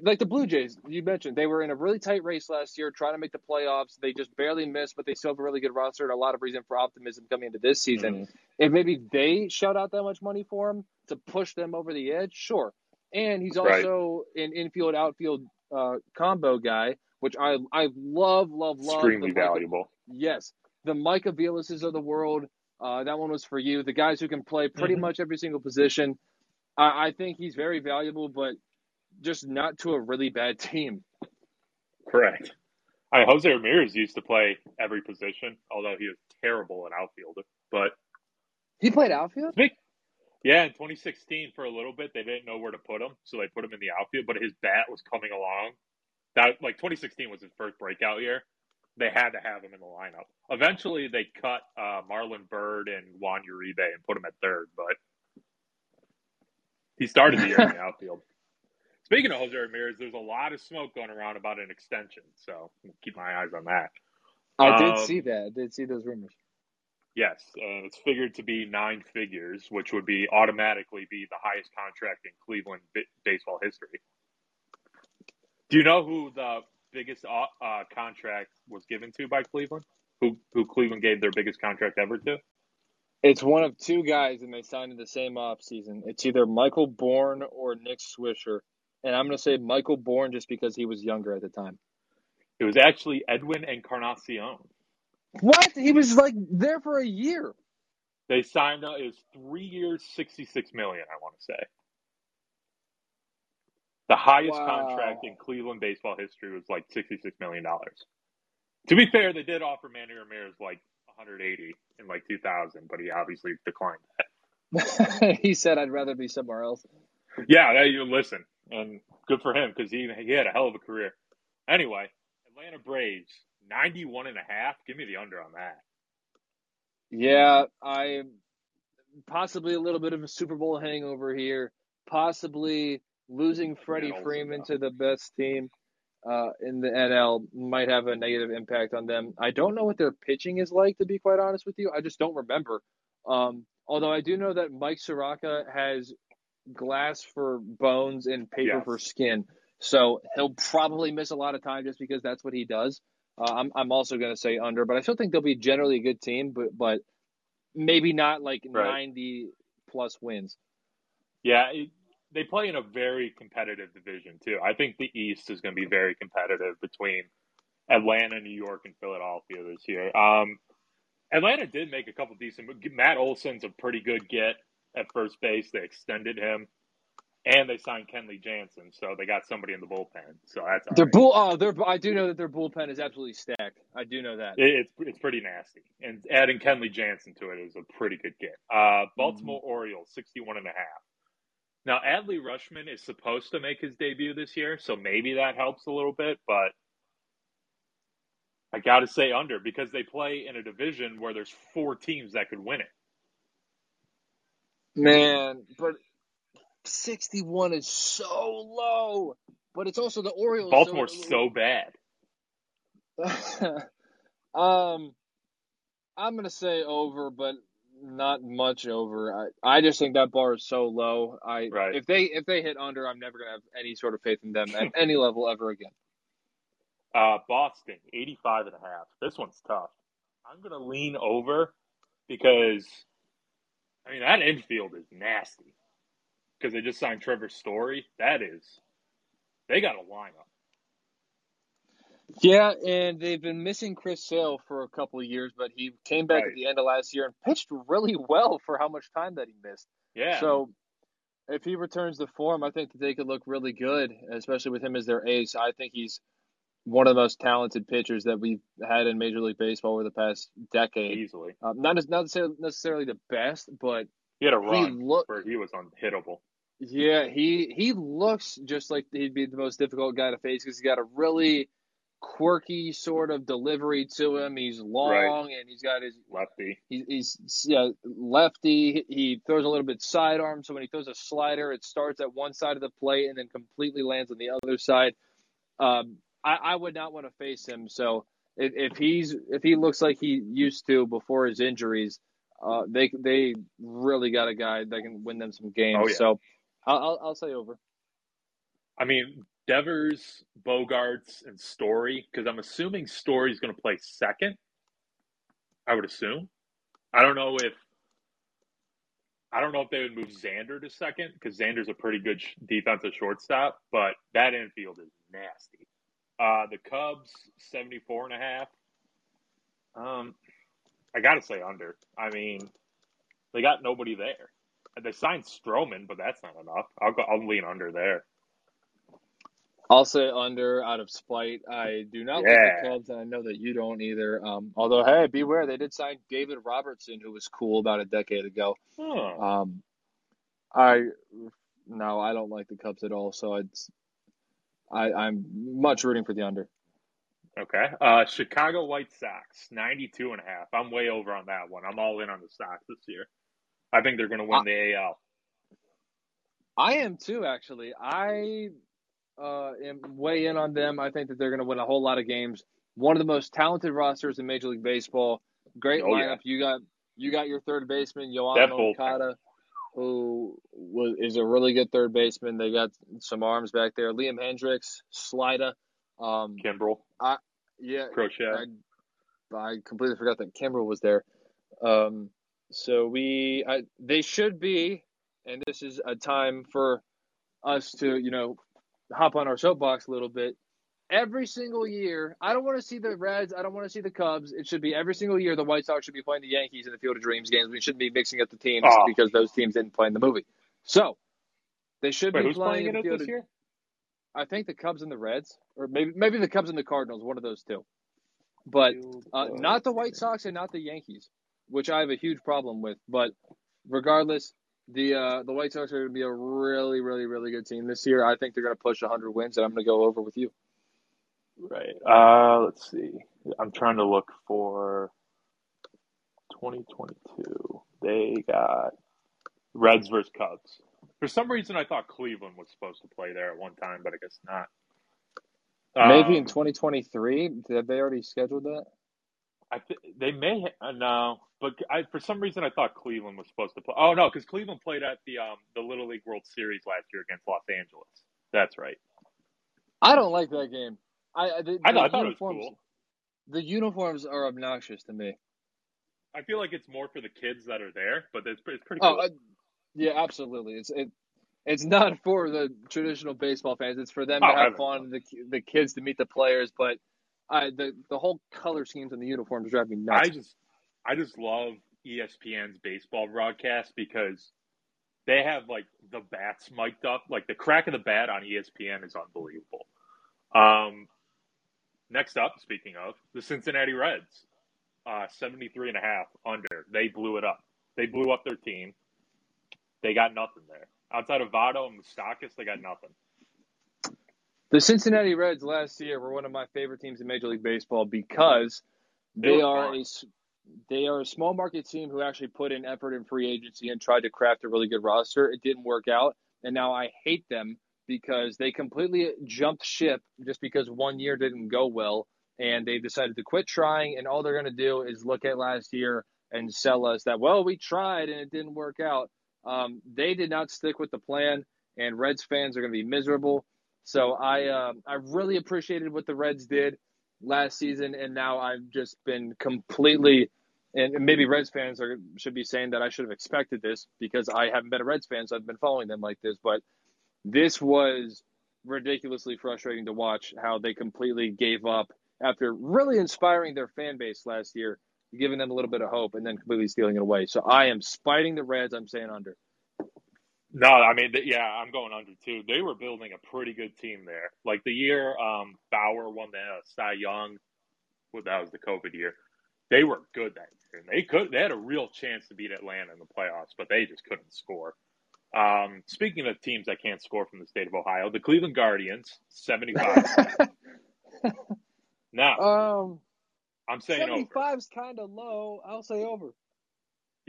like the Blue Jays. You mentioned they were in a really tight race last year, trying to make the playoffs. They just barely missed, but they still have a really good roster and a lot of reason for optimism coming into this season. Mhm. If maybe they shell out that much money for him to push them over the edge, sure. And he's Right. also an infield outfield uh, combo guy, which I I love love love. extremely The Michael- valuable. Yes, the Micah Villases of the world. Uh, that one was for you. The guys who can play pretty Mhm. much every single position. I, I think he's very valuable, but just not to a really bad team. Correct. I mean, Jose Ramirez used to play every position, although he was terrible at outfielder. But He played outfield. big, yeah, in 2016 for a little bit they didn't know where to put him, so they put him in the outfield. But his bat was coming along. That like 2016 was his first breakout year. They had to have him in the lineup. Eventually, they cut uh, Marlon Byrd and Juan Uribe and put him at third, but he started the year in the *laughs* outfield. Speaking of Jose Ramirez, there's a lot of smoke going around about an extension, so keep my eyes on that. I did Um, see that. I did see those rumors. Yes, it's figured to be nine figures, which would be automatically be the highest contract in Cleveland baseball history. Do you know who the biggest uh, uh, contract was given to by Cleveland? Who who Cleveland gave their biggest contract ever to? It's one of two guys, and they signed in the same offseason. It's either Michael Bourn or Nick Swisher, and I'm going to say Michael Bourn just because he was younger at the time. It was actually Edwin Encarnacion. What? He was like there for a year. They signed uh, it was three years, sixty six million. I want to say the highest Wow. contract in Cleveland baseball history was like sixty six million dollars. To be fair, they did offer Manny Ramirez like one hundred eighty in like two thousand, but he obviously declined that. *laughs* he said, "I'd rather be somewhere else." Yeah, you listen, and good for him because he he had a hell of a career. Anyway, Atlanta Braves ninety one and a half. Give me the under on that. Yeah, I possibly a little bit of a Super Bowl hangover here. Possibly losing Freddie Freeman to the best team. uh, in the NL might have a negative impact on them. I don't know what their pitching is like, to be quite honest with you. I just don't remember. Um, although I do know that Mike Soroka has glass for bones and paper Yes. for skin, so he'll probably miss a lot of time just because that's what he does. Uh, I'm I'm also going to say under, but I still think they'll be generally a good team, but but maybe not like Right. 90 plus wins. Yeah, they play in a very competitive division too. I think the East is going to be very competitive between Atlanta, New York, and Philadelphia this year. Um, Atlanta did make a couple decent. Matt Olson's a pretty good get at first base. They extended him, and they signed Kenley Jansen, so they got somebody in the bullpen. So that's Their right. bull, oh, their I do know that their bullpen is absolutely stacked. I do know that. It, it's it's pretty nasty, and adding Kenley Jansen to it is a pretty good get. Uh, Baltimore Orioles, sixty-one and a half. Now Adley Rutschman is supposed to make his debut this year, so maybe that helps a little bit. But I got to say under because they play in a division where there's four teams that could win it. Man, but 61 is so low. But it's also the Orioles. Baltimore's so bad. *laughs* um, I'm gonna say over, but not much over. I, I just think that bar is so low. I Right. if they if they hit under, I'm never gonna have any sort of faith in them at any *laughs* level ever again. Uh, Boston, 85 and a half. This one's tough. I'm going to lean over because, I mean, that infield is nasty. Because they just signed Trevor Story. That is, they got a lineup. Yeah, and they've been missing Chris Sale for a couple of years, but he came back Right. at the end of last year and pitched really well for how much time that he missed. Yeah. So if he returns to form, I think that they could look really good, especially with him as their ace. I think he's one of the most talented pitchers that we've had in Major League Baseball over the past decade. easily. Um, not as- not necessarily- necessarily the best, but He had a he run look where he was unhittable. yeah he he looks just like he'd be the most difficult guy to face because he's got a really quirky sort of delivery to him. He's long and he's got his Lefty. He, he's yeah, lefty. He throws a little bit sidearm, so when he throws a slider, it starts at one side of the plate and then completely lands on the other side. Um, I, I would not want to face him. So if, if he's if he looks like he used to before his injuries, uh, they they really got a guy that can win them some games. Oh, yeah. So I'll, I'll I'll say over. I mean, Devers, Bogaerts, and Story, because I'm assuming Story's going to play second. I would assume. I don't know if. I don't know if they would move Xander to second because Xander's a pretty good sh- defensive shortstop, but that infield is nasty. Uh, the Cubs, 74 and a half. Um, I got to say under. I mean, they got nobody there. They signed Stroman, but that's not enough. I'll go, I'll lean under there. I'll say under out of spite. I do not like the Cubs, and I know that you don't either. Um, although, hey, beware, they did sign David Robertson, who was cool about a decade ago. Huh. Um, I no, I don't like the Cubs at all. So it's I I'm much rooting for the under. Okay. Uh, Chicago White Sox, 92 and a half. I'm way over on that one. I'm all in on the Sox this year. I think they're going to win Uh, the AL. I am too, actually. I uh, am way in on them. I think that they're going to win a whole lot of games. One of the most talented rosters in Major League Baseball. Great Oh, yeah. lineup. You got you got your third baseman, bullpen. Moncada, who was, is a really good third baseman. They got some arms back there. Liam Hendriks, Slida. Um, Kimbrel, yeah, Crochet. I, I completely forgot that Kimbrel was there. Um, so we, I, they should be, and this is a time for us to, you know, hop on our soapbox a little bit. Every single year, I don't want to see the Reds. I don't want to see the Cubs. It should be every single year the White Sox should be playing the Yankees in the Field of Dreams games. We shouldn't be mixing up the teams Oh. because those teams didn't play in the movie. So they should Wait, be playing playing in in the it Field this of year? I think the Cubs and the Reds, or maybe maybe the Cubs and the Cardinals, one of those two. But uh, not the White Sox and not the Yankees, which I have a huge problem with. But regardless, the uh, the White Sox are going to be a really, really, really good team this year. I think they're going to push 100 wins, and I'm going to go over with you. Right. Uh, let's see. I'm trying to look for 2022. They got Reds versus Cubs. For some reason, I thought Cleveland was supposed to play there at one time, but I guess not. Maybe in Um, 2023. Have they already scheduled that? I th- they may ha- uh, no, but I for some reason I thought Cleveland was supposed to play. Oh no, because Cleveland played at the um the Little League World Series last year against Los Angeles. That's right. I don't like that game. I I, the, I, the thought I thought it was uniforms. cool. The uniforms are obnoxious to me. I feel like it's more for the kids that are there, but it's it's pretty Oh, cool. uh, yeah, absolutely. It's it. It's not for the traditional baseball fans. It's for them Oh, to have fun, the the kids to meet the players. But The the whole color schemes on the uniforms drive me nuts. I just I just love ESPN's baseball broadcast because they have like the bats mic'd up. Like the crack of the bat on ESPN is unbelievable. Um, next up, speaking of the Cincinnati Reds, uh, 73 and a half under. They blew it up. They blew up their team. They got nothing there. Outside of Votto and Moustakas, they got nothing. The Cincinnati Reds last year were one of my favorite teams in Major League Baseball because They are a they are a small market team who actually put in effort in free agency and tried to craft a really good roster. It didn't work out, and now I hate them because they completely jumped ship just because one year didn't go well, and they decided to quit trying. And all they're going to do is look at last year and sell us that well we tried and it didn't work out. Um, they did not stick with the plan, and Reds fans are going to be miserable. So I uh, I really appreciated what the Reds did last season, and now I've just been completely. And maybe Reds fans are should be saying that I should have expected this because I haven't been a Reds fan, so I've been following them like this. But this was ridiculously frustrating to watch how they completely gave up after really inspiring their fan base last year, giving them a little bit of hope, and then completely stealing it away. So I am spiting the Reds. I'm saying under. No, I mean, yeah, I'm going under too. They were building a pretty good team there. Like the year um, Bauer won the uh, Cy Young, well, that was the COVID year. They were good that year. And they could, they had a real chance to beat Atlanta in the playoffs, but they just couldn't score. Um, speaking of teams that can't score from the state of Ohio, the Cleveland Guardians, 75. *laughs* now, um, I'm saying over. 75 is kind of low. I'll say over.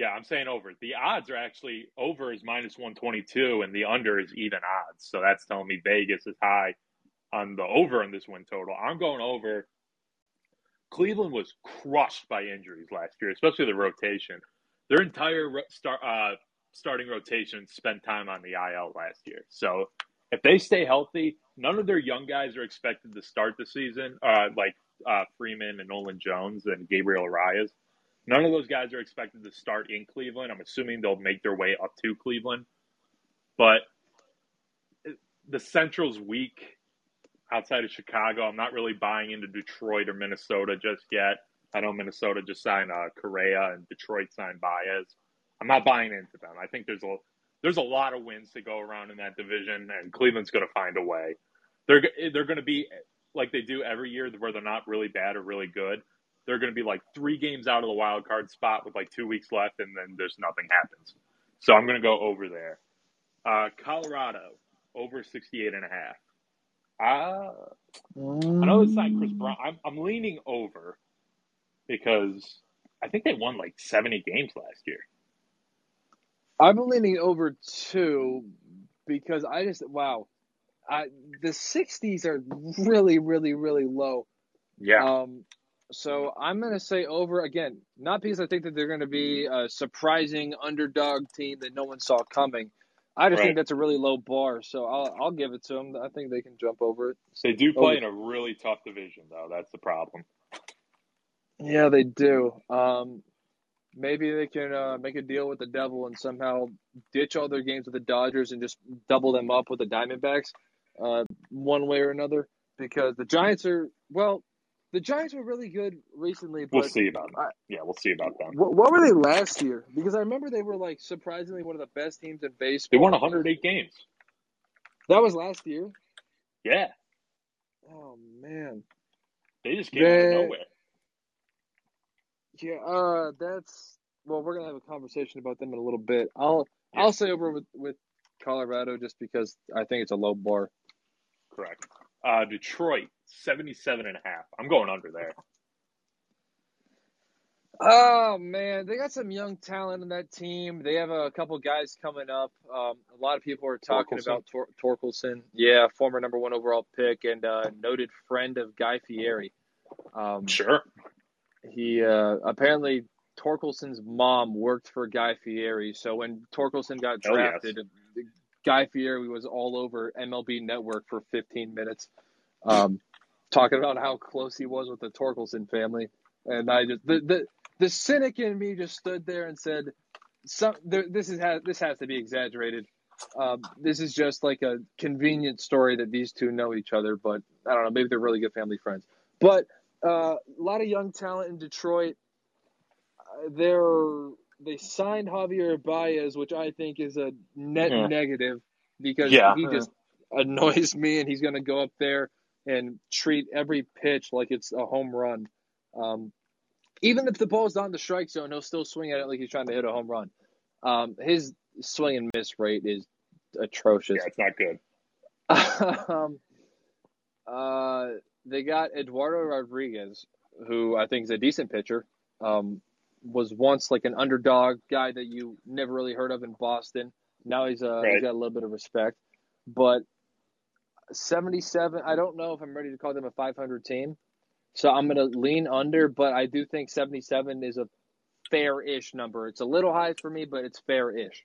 Yeah, I'm saying over. The odds are actually over is minus 122 and the under is even odds. So that's telling me Vegas is high on the over on this win total. I'm going over. Cleveland was crushed by injuries last year, especially the rotation. Their entire ro- start, uh, starting rotation spent time on the IL last year. So if they stay healthy, none of their young guys are expected to start the season, uh, like uh, Freeman and Nolan Jones and Gabriel Arias. None of those guys are expected to start in Cleveland. I'm assuming they'll make their way up to Cleveland. But the Central's weak outside of Chicago. I'm not really buying into Detroit or Minnesota just yet. I know Minnesota just signed uh, Correa and Detroit signed Baez. I'm not buying into them. I think there's a there's a lot of wins to go around in that division, and Cleveland's going to find a way. They're they're going to be like they do every year, where they're not really bad or really good. They're going to be like three games out of the wild card spot with like two weeks left, and then there's nothing happens. So I'm going to go over there. Uh, Colorado over 68 and a half. Uh, I know it's signed Chris Brown. I'm, I'm leaning over because I think they won like 70 games last year. I'm leaning over too because I just wow, I, the 60s are really, really, really low. Yeah. Um, so I'm going to say over again, not because I think that they're going to be a surprising underdog team that no one saw coming. I just Right. think that's a really low bar, so I'll I'll give it to them. I think they can jump over it. They do play over. in a really tough division, though. That's the problem. Yeah, they do. Um, maybe they can uh, make a deal with the devil and somehow ditch all their games with the Dodgers and just double them up with the Diamondbacks, uh, one way or another. Because the Giants are well, the Giants were really good recently, but We'll see about them. I- Yeah, we'll see about them. What, what were they last year? Because I remember they were like surprisingly one of the best teams in baseball. They won 108 games. That was last year. Yeah. Oh man. They just came out of nowhere. Yeah. Uh, that's well. We're gonna have a conversation about them in a little bit. I'll Yeah. I'll say over with with Colorado just because I think it's a low bar. Correct. Uh, Detroit, 77 and a half. I'm going under there. Oh man, they got some young talent in that team. They have a couple guys coming up. Um, a lot of people are talking Torkelson. about Tor- Torkelson. Yeah, former number one overall pick and uh, noted friend of Guy Fieri. Um, Sure. he uh, apparently Torkelson's mom worked for Guy Fieri, so when Torkelson got Oh, yes. drafted, Guy Fieri was all over MLB Network for 15 minutes, um, talking about how close he was with the Torkelson family, and I just the the, the cynic in me just stood there and said, "Some there, this is has this has to be exaggerated." Um, this is just like a convenient story that these two know each other, but I don't know. Maybe they're really good family friends. But uh, a lot of young talent in Detroit. Uh, they're they signed Javier Baez, which I think is a net Yeah. negative because Yeah. he just annoys me, and he's going to go up there and treat every pitch like it's a home run. Um, even if the ball's not in the strike zone, he'll still swing at it like he's trying to hit a home run. Um, his swing and miss rate is atrocious. Yeah, it's not good. *laughs* um, uh, they got Eduardo Rodriguez, who I think is a decent pitcher. Um, was once like an underdog guy that you never really heard of in Boston. Now he's uh, he's Right. got a little bit of respect, but 77. I don't know if I'm ready to call them a 500 team, so I'm gonna lean under. But I do think 77 is a fair-ish number. It's a little high for me, but it's fair-ish.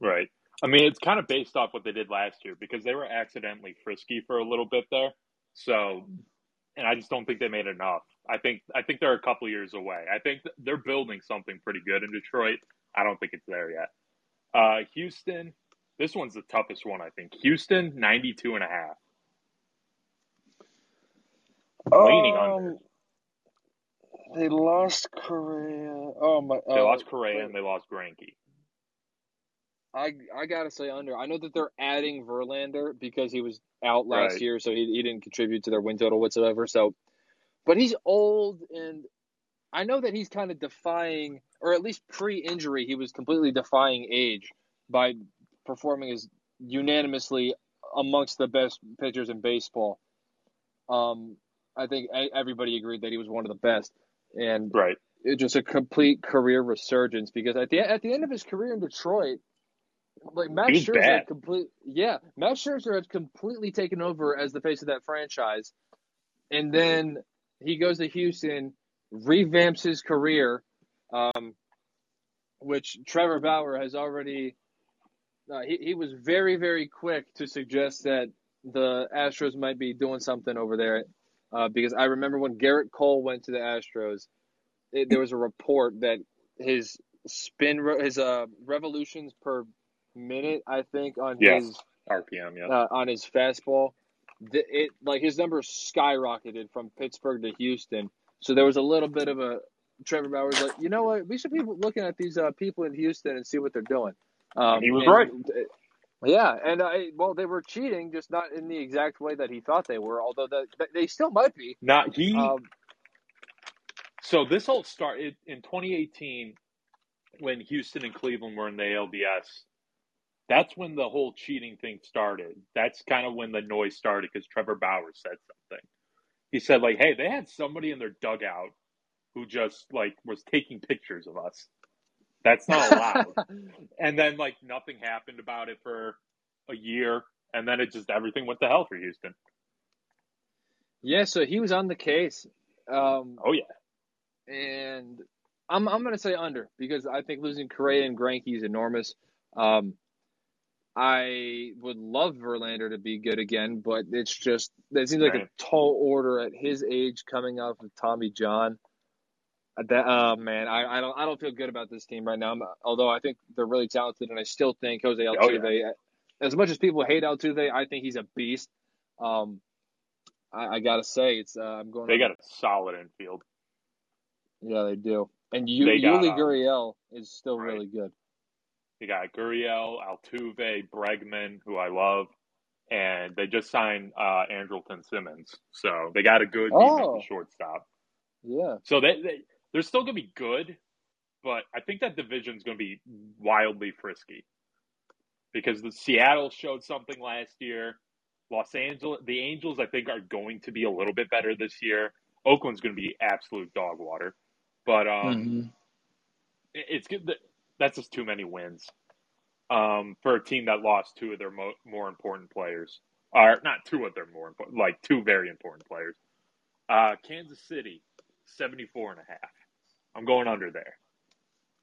Right. I mean, it's kind of based off what they did last year because they were accidentally frisky for a little bit there. So, and I just don't think they made enough. I think I think they're a couple years away. I think they're building something pretty good in Detroit. I don't think it's there yet. Uh, Houston, this one's the toughest one, I think. Houston, 92 and a half. Leaning under. Um, They lost Correa. Oh my! They uh, lost Correa and they lost Greinke. I I gotta say under. I know that they're adding Verlander because he was out last Right. year, so he he didn't contribute to their win total whatsoever. So, but he's old, and I know that he's kind of defying, or at least pre-injury, he was completely defying age by performing as unanimously amongst the best pitchers in baseball. Um, I think everybody agreed that he was one of the best, and Right. it just a complete career resurgence because at the at the end of his career in Detroit, like Max He was Scherzer bad. had complete yeah, Max Scherzer had completely taken over as the face of that franchise, and then he goes to Houston, revamps his career, um, which Trevor Bauer has already. Uh, he he was very very quick to suggest that the Astros might be doing something over there, uh, because I remember when Gerrit Cole went to the Astros, it, there was a report that his spin his uh revolutions per minute I think on Yes. his RPM, yeah. uh, on his fastball, the, it like his numbers skyrocketed from Pittsburgh to Houston. So there was a little bit of a Trevor Bauer was like, you know what, we should be looking at these uh, people in Houston and see what they're doing. Um, He was and- right. Yeah, and I well, they were cheating, just not in the exact way that he thought they were. Although that they still might be. Not he. Um, So this all started in 2018 when Houston and Cleveland were in the ALDS. That's when the whole cheating thing started. That's kind of when the noise started because Trevor Bauer said something. He said like, "Hey, they had somebody in their dugout who just like was taking pictures of us. That's not allowed." *laughs* and then like nothing happened about it for a year, and then it just everything went to hell for Houston. yeah, so he was on the case. Um, Oh yeah, and I'm I'm gonna say under because I think losing Correa and Greinke is enormous. Um, I would love Verlander to be good again, but it's just it seems like Right. a tall order at his age coming off of Tommy John. Uh, That oh man, I, I don't I don't feel good about this team right now. I'm, although I think they're really talented, and I still think Jose Oh, Altuve. As much as people hate Altuve, I think he's a beast. Um, I, I gotta say, it's uh, I'm going. they got a solid infield. Yeah, they do. And you, They got, Yuli um, Gurriel is still right. really good. They got Gurriel, Altuve, Bregman, who I love, and they just signed uh, Andrelton Simmons. So they got a good Oh. shortstop. Yeah. So they, they they're still going to be good, but I think that division's going to be wildly frisky because the Seattle showed something last year. Los Angeles, the Angels, I think, are going to be a little bit better this year. Oakland's going to be absolute dog water, but um, Mm-hmm. it- it's good. That, that's just too many wins um, for a team that lost two of their mo- more important players. Or not two of their more important, like two very important players. Uh, Kansas City, 74 and a half. I'm going under there.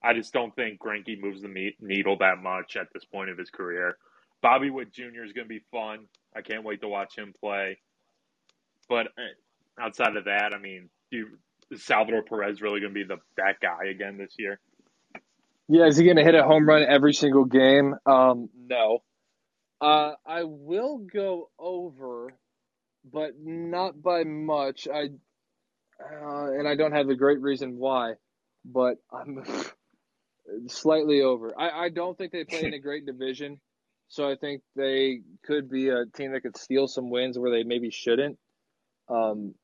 I just don't think Greinke moves the needle that much at this point of his career. Bobby Witt Jr. is going to be fun. I can't wait to watch him play. But uh, outside of that, I mean, you, is Salvador Perez really going to be the that guy again this year? Yeah, is he going to hit a home run every single game? Um, no. Uh, I will go over, but not by much. I uh, and I don't have a great reason why, but I'm *laughs* slightly over. I, I don't think they play in a great division, so I think they could be a team that could steal some wins where they maybe shouldn't. Um,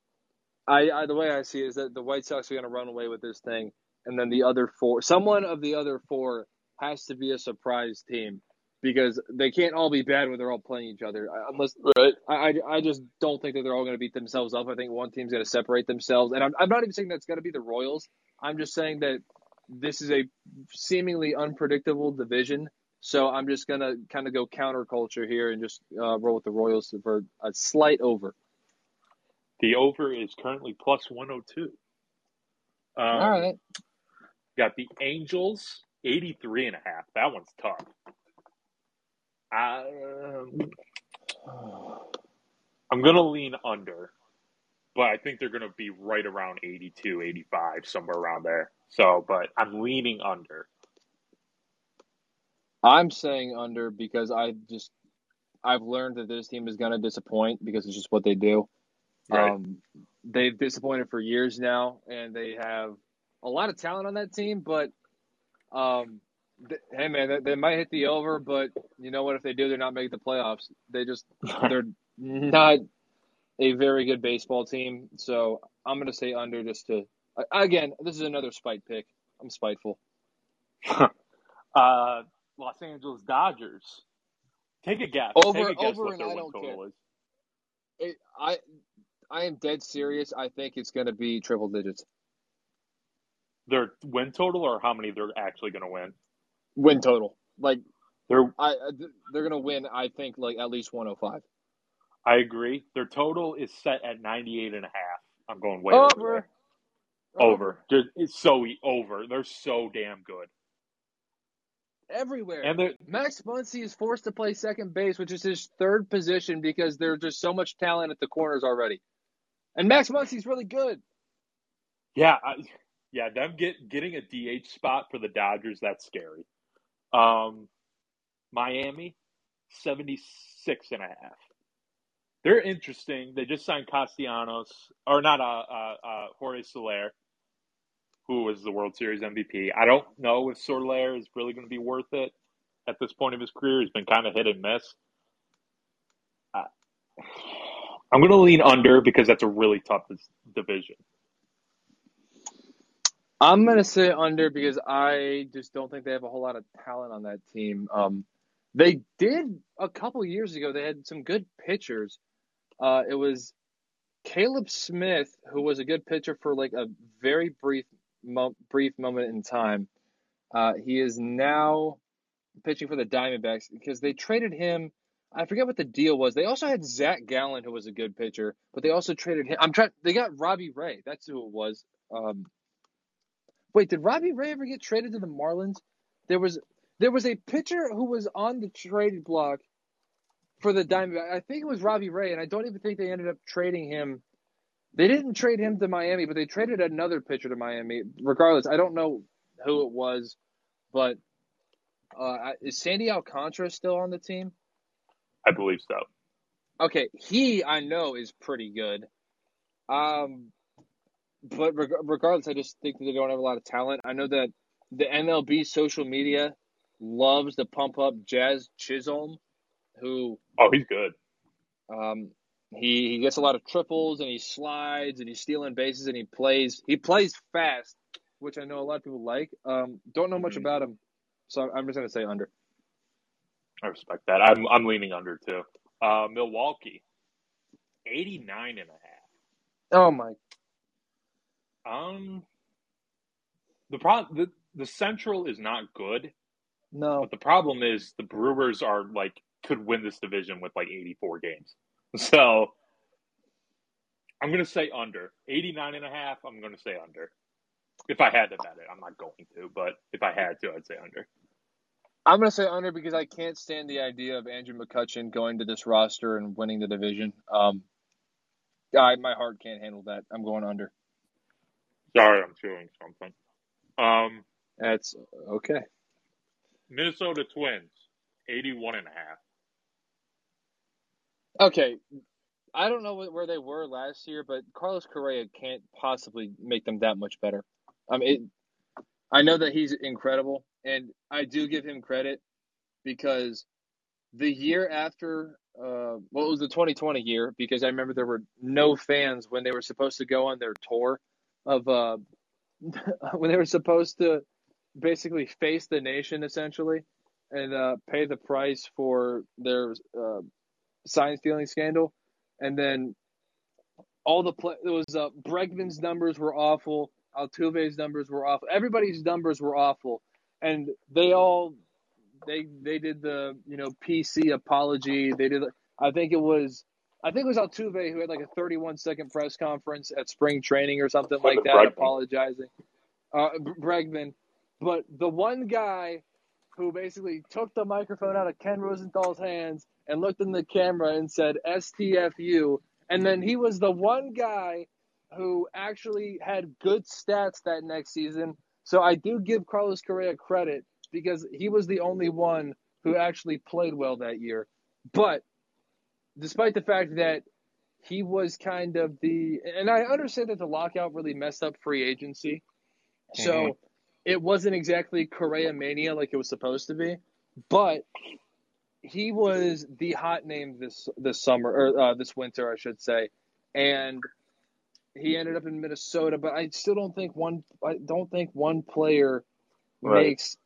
I, I the way I see it is that the White Sox are going to run away with this thing, and then the other four, someone of the other four has to be a surprise team because they can't all be bad when they're all playing each other. I- Unless Right. I, I, I just don't think that they're all going to beat themselves up. I think one team's going to separate themselves, and I'm, I'm not even saying that's going to be the Royals. I'm just saying that this is a seemingly unpredictable division. So I'm just going to kind of go counterculture here and just uh, roll with the Royals for a slight over. The over is currently plus 102. Um, all right. Got the Angels, 83 and a half. That one's tough. Um, I'm going to lean under, but I think they're going to be right around 82, 85, somewhere around there. So, but I'm leaning under. I'm saying under because I just I've learned that this team is going to disappoint because it's just what they do. Right. Um, they've disappointed for years now, and they have a lot of talent on that team. But um, th- hey, man, they, they might hit the over, but you know what? If they do, they're not making the playoffs. They just *laughs* they're not a very good baseball team. So I'm going to say under just to again. This is another spite pick. I'm spiteful. *laughs* uh, Los Angeles Dodgers. Take a guess. Over- a guess over and I don't total care. is. It, I I am dead serious. I think it's going to be triple digits. Their win total, or how many they're actually going to win? Win total. Like they're I they're going to win. I think like at least 105. I agree. Their total is set at 98 and a half. I'm going way over. Over. Over. Just, it's so over. They're so damn good. Everywhere. And Max Muncy is forced to play second base, which is his third position because there's just so much talent at the corners already. And Max Muncy's really good. yeah, I, yeah, them get getting a DH spot for the Dodgers, that's scary. Um Miami 76 and a half. They're interesting. They just signed Castellanos or not uh uh, uh Jorge Soler who was the World Series MVP. I don't know if Soler is really going to be worth it at this point of his career. He's been kind of hit and miss. Uh, I'm going to lean under because that's a really tough division. I'm gonna say under because I just don't think they have a whole lot of talent on that team. Um, they did a couple years ago. They had some good pitchers. Uh, it was Caleb Smith who was a good pitcher for like a very brief mo- brief moment in time. Uh, he is now pitching for the Diamondbacks because they traded him. I forget what the deal was. They also had Zach Gallen, who was a good pitcher, but they also traded him. I'm trying. They got Robbie Ray. That's who it was. Um, wait, did Robbie Ray ever get traded to the Marlins? There was there was a pitcher who was on the trade block for the Diamondbacks. I think it was Robbie Ray, and I don't even think they ended up trading him. They didn't trade him to Miami, but they traded another pitcher to Miami. Regardless, I don't know who it was, but uh, is Sandy Alcantara still on the team? I believe so. Okay, he I know is pretty good. Um, but reg- regardless, I just think that they don't have a lot of talent. I know that the MLB social media loves to pump up Jazz Chisholm, who Oh, he's good. um, he he gets a lot of triples and he slides and he's stealing bases and he plays he plays fast, which I know a lot of people like. Um, don't know much Mhm. about him, so I'm just gonna say under. I respect that. I'm I'm leaning under too. Uh, Milwaukee, 89 and a half. Oh my! Um, the problem the, the Central is not good, No. but the problem is the Brewers are like could win this division with like 84 games. *laughs* So I'm going to say under. 89 and a half, I'm going to say under. If I had to bet it, I'm not going to, but if I had to, I'd say under. I'm going to say under because I can't stand the idea of Andrew McCutcheon going to this roster and winning the division. Um, I, my heart can't handle that. I'm going under. Sorry, I'm feeling something. Um, That's okay. Minnesota Twins, 81 and a half. Okay. I don't know where they were last year, but Carlos Correa can't possibly make them that much better. I mean, it, I know that he's incredible, and I do give him credit because the year after, uh, well, it was the 2020 year because I remember there were no fans when they were supposed to go on their tour of uh, *laughs* when they were supposed to basically face the nation essentially and uh, pay the price for their uh, sign stealing scandal, and then all the play it was uh, Bregman's numbers were awful, Altuve's numbers were awful, everybody's numbers were awful, and they all they they did the you know PC apology. They did I think it was I think it was Altuve who had like a 31 second press conference at spring training or something like that, Bregman. apologizing. Uh, Bregman, but the one guy who basically took the microphone out of Ken Rosenthal's hands and looked in the camera and said STFU. And then he was the one guy who actually had good stats that next season. So I do give Carlos Correa credit because he was the only one who actually played well that year. But despite the fact that he was kind of the, and I understand that the lockout really messed up free agency. So Mhm. it wasn't exactly Correa mania like it was supposed to be, but he was the hot name this this summer or uh, this winter, I should say, and he ended up in Minnesota. But I still don't think one I don't think one player Right. makes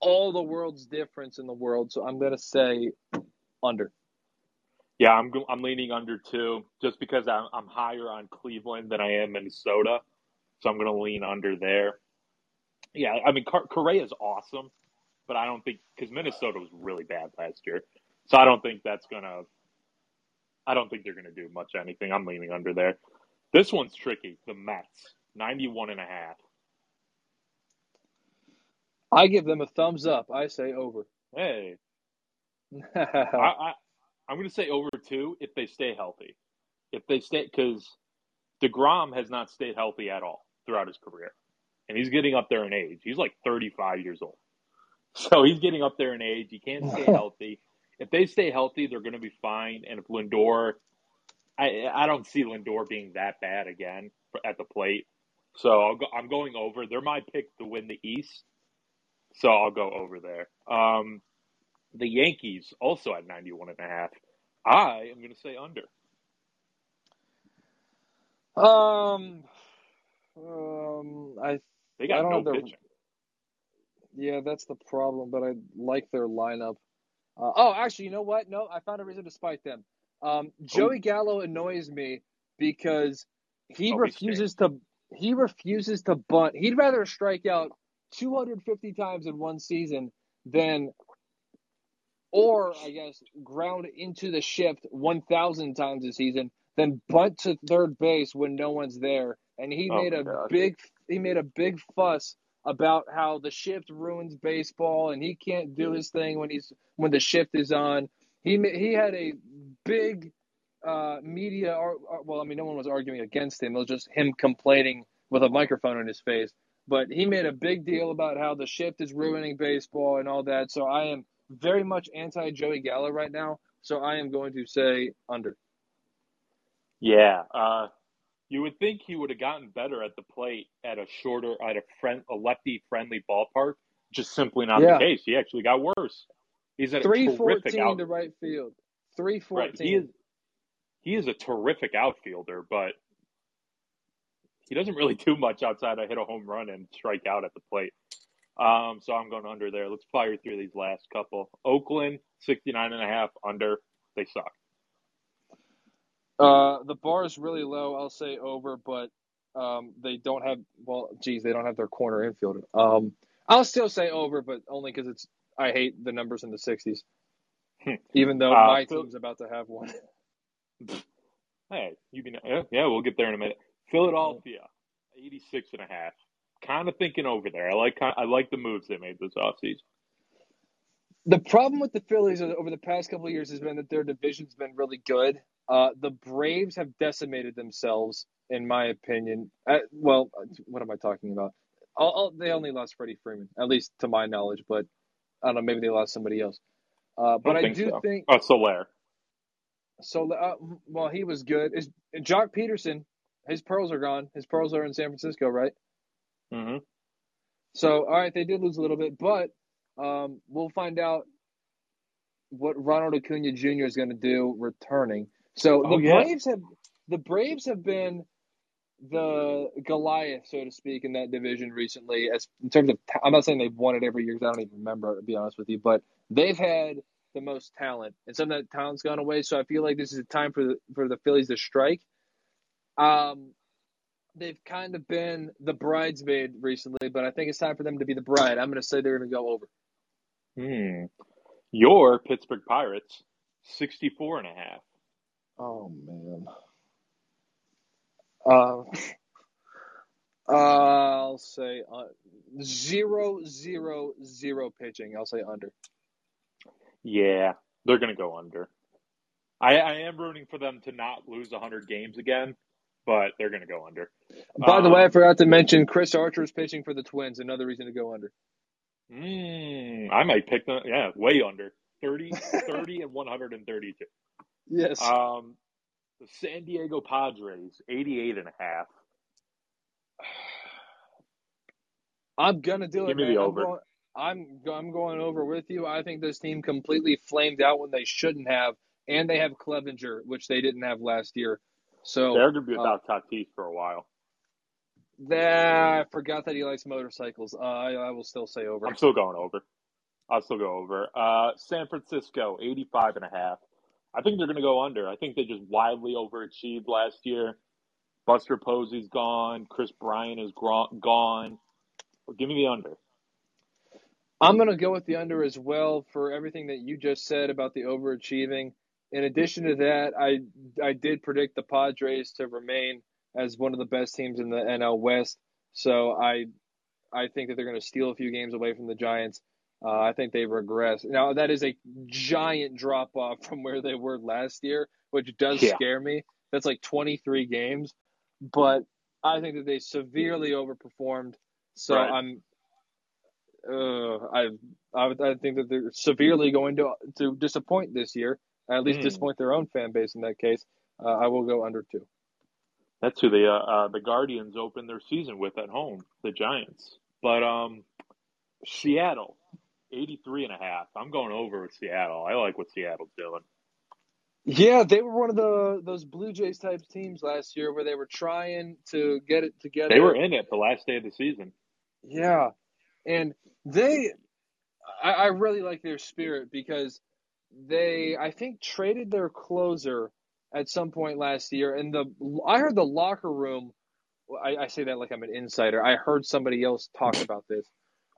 all the world's difference in the world. So I'm gonna say under. Yeah, I'm I'm leaning under too, just because I'm I'm higher on Cleveland than I am Minnesota, so I'm going to lean under there. Yeah, I mean Car- is awesome, but I don't think because Minnesota was really bad last year, so I don't think that's gonna. I don't think they're going to do much anything. I'm leaning under there. This one's tricky. The Mets, 91 and a half. I give them a thumbs up. I say over. Hey, *laughs* I, I I'm going to say over two if they stay healthy. If they stay, because deGrom has not stayed healthy at all throughout his career, and he's getting up there in age. He's like 35 years old, *laughs* so he's getting up there in age. He can't stay *laughs* healthy. If they stay healthy, they're going to be fine. And if Lindor, I I don't see Lindor being that bad again at the plate. So I'll go, I'm going over. They're my pick to win the East, so I'll go over there. Um, the Yankees also at 91 and a half. I am going to say under. um, um, I They I got don't no their- pitching. Yeah, that's the problem, but I like their lineup. Uh, oh, actually, you know what? No, I found a reason to spite them. Um, Joey Gallo annoys me because he Oh, refuses to he refuses to bunt. He'd rather strike out 250 times in one season than or I guess ground into the shift 1,000 times a season than bunt to third base when no one's there. And he Oh made a gosh. big he made a big fuss about how the shift ruins baseball and he can't do his thing when he's when the shift is on. He he had a big uh, media. Ar- well, I mean, no one was arguing against him. It was just him complaining with a microphone in his face. But he made a big deal about how the shift is ruining baseball and all that. So I am very much anti Joey Gallo right now. So I am going to say under. Yeah. Uh, you would think he would have gotten better at the plate at a shorter, at a friend, a lefty friendly ballpark. Just simply not Yeah. the case. He actually got worse. He's at three fourteen terrific fourteen out. to right field. Three fourteen. Right. He is. He is a terrific outfielder, but he doesn't really *laughs* do much outside of hit a home run and strike out at the plate. Um, so I'm going under there. Let's fire through these last couple. Oakland, 69 and a half under. They suck. Uh, the bar is really low. I'll say over, but Um, they don't have well, geez, they don't have their corner infielder. Um, I'll still say over, but only because it's I hate the numbers in the sixties. Hmm. Even though Uh, my Phil- team's about to have one. *laughs* Hey, you can yeah, yeah, we'll get there in a minute. Philadelphia, 86 and a half. Kind of thinking over there. I like I like the moves they made this offseason. The problem with the Phillies over the past couple of years has been that their division's been really good. Uh, the Braves have decimated themselves, in my opinion. Uh, well, what am I talking about? I'll, I'll, they only lost Freddie Freeman, at least to my knowledge, but I don't know. Maybe they lost somebody else. Uh, but I I, think do so. think Oh, Soler. so. Uh, well, he was good. Is Joc Pederson? His pearls are gone. His pearls are in San Francisco, right? Mm-hmm. So, all right, they did lose a little bit, but um, we'll find out what Ronald Acuna Jr. is going to do returning. So Oh, the yeah. Braves have the Braves have been the Goliath, so to speak, in that division recently. As in terms of, I'm not saying they've won it every year because I don't even remember to be honest with you, but they've had the most talent, and some of that talent's gone away. So I feel like this is a time for the for the Phillies to strike. Um, they've kind of been the bridesmaid recently, but I think it's time for them to be the bride. I'm going to say they're going to go over. Hmm. Your Pittsburgh Pirates, 64 and a half. Oh man. Uh, I'll say uh, zero zero zero pitching. I'll say under. Yeah, they're going to go under. I, I am rooting for them to not lose 100 games again, but they're going to go under. By the way, I Um, forgot to mention Chris Archer is pitching for the Twins. Another reason to go under. Mm, I might pick them. Yeah, way under 30, *laughs* 30 and 132. Yes. Um, the San Diego Padres, 88 and a half. *sighs* I'm gonna do it. Give me man. the I'm over. going- I'm I'm going over with you. I think this team completely flamed out when they shouldn't have, and they have Clevinger, which they didn't have last year. So They're going to be uh, without Tatis for a while. That I forgot that he likes motorcycles. Uh, I, I will still say over. I'm still going over. I'll still go over. Uh, San Francisco, 85 and a half. I think they're going to go under. I think they just wildly overachieved last year. Buster Posey's gone. Kris Bryant is gro- gone. Well, give me the under. I'm going to go with the under as well for everything that you just said about the overachieving. In addition to that, I I did predict the Padres to remain as one of the best teams in the NL West. So I I think that they're going to steal a few games away from the Giants. Uh, I think they regress. Now that is a giant drop off from where they were last year, which does Yeah. scare me. That's like 23 games, but I think that they severely overperformed. So Right. I'm uh, I, I I think that they're severely going to to disappoint this year. At least Hmm. disappoint their own fan base in that case. Uh, I will go under two. That's who the uh, uh, the Guardians opened their season with at home, the Giants. But um, Seattle, 83 and a half. I'm going over with Seattle. I like what Seattle's doing. Yeah, they were one of the those Blue Jays type teams last year where they were trying to get it together. They were in it the last day of the season. Yeah, and they, I, I really like their spirit because they, I think, traded their closer at some point last year, and the I heard the locker room. I, I say that like I'm an insider. I heard somebody else talk *laughs* about this.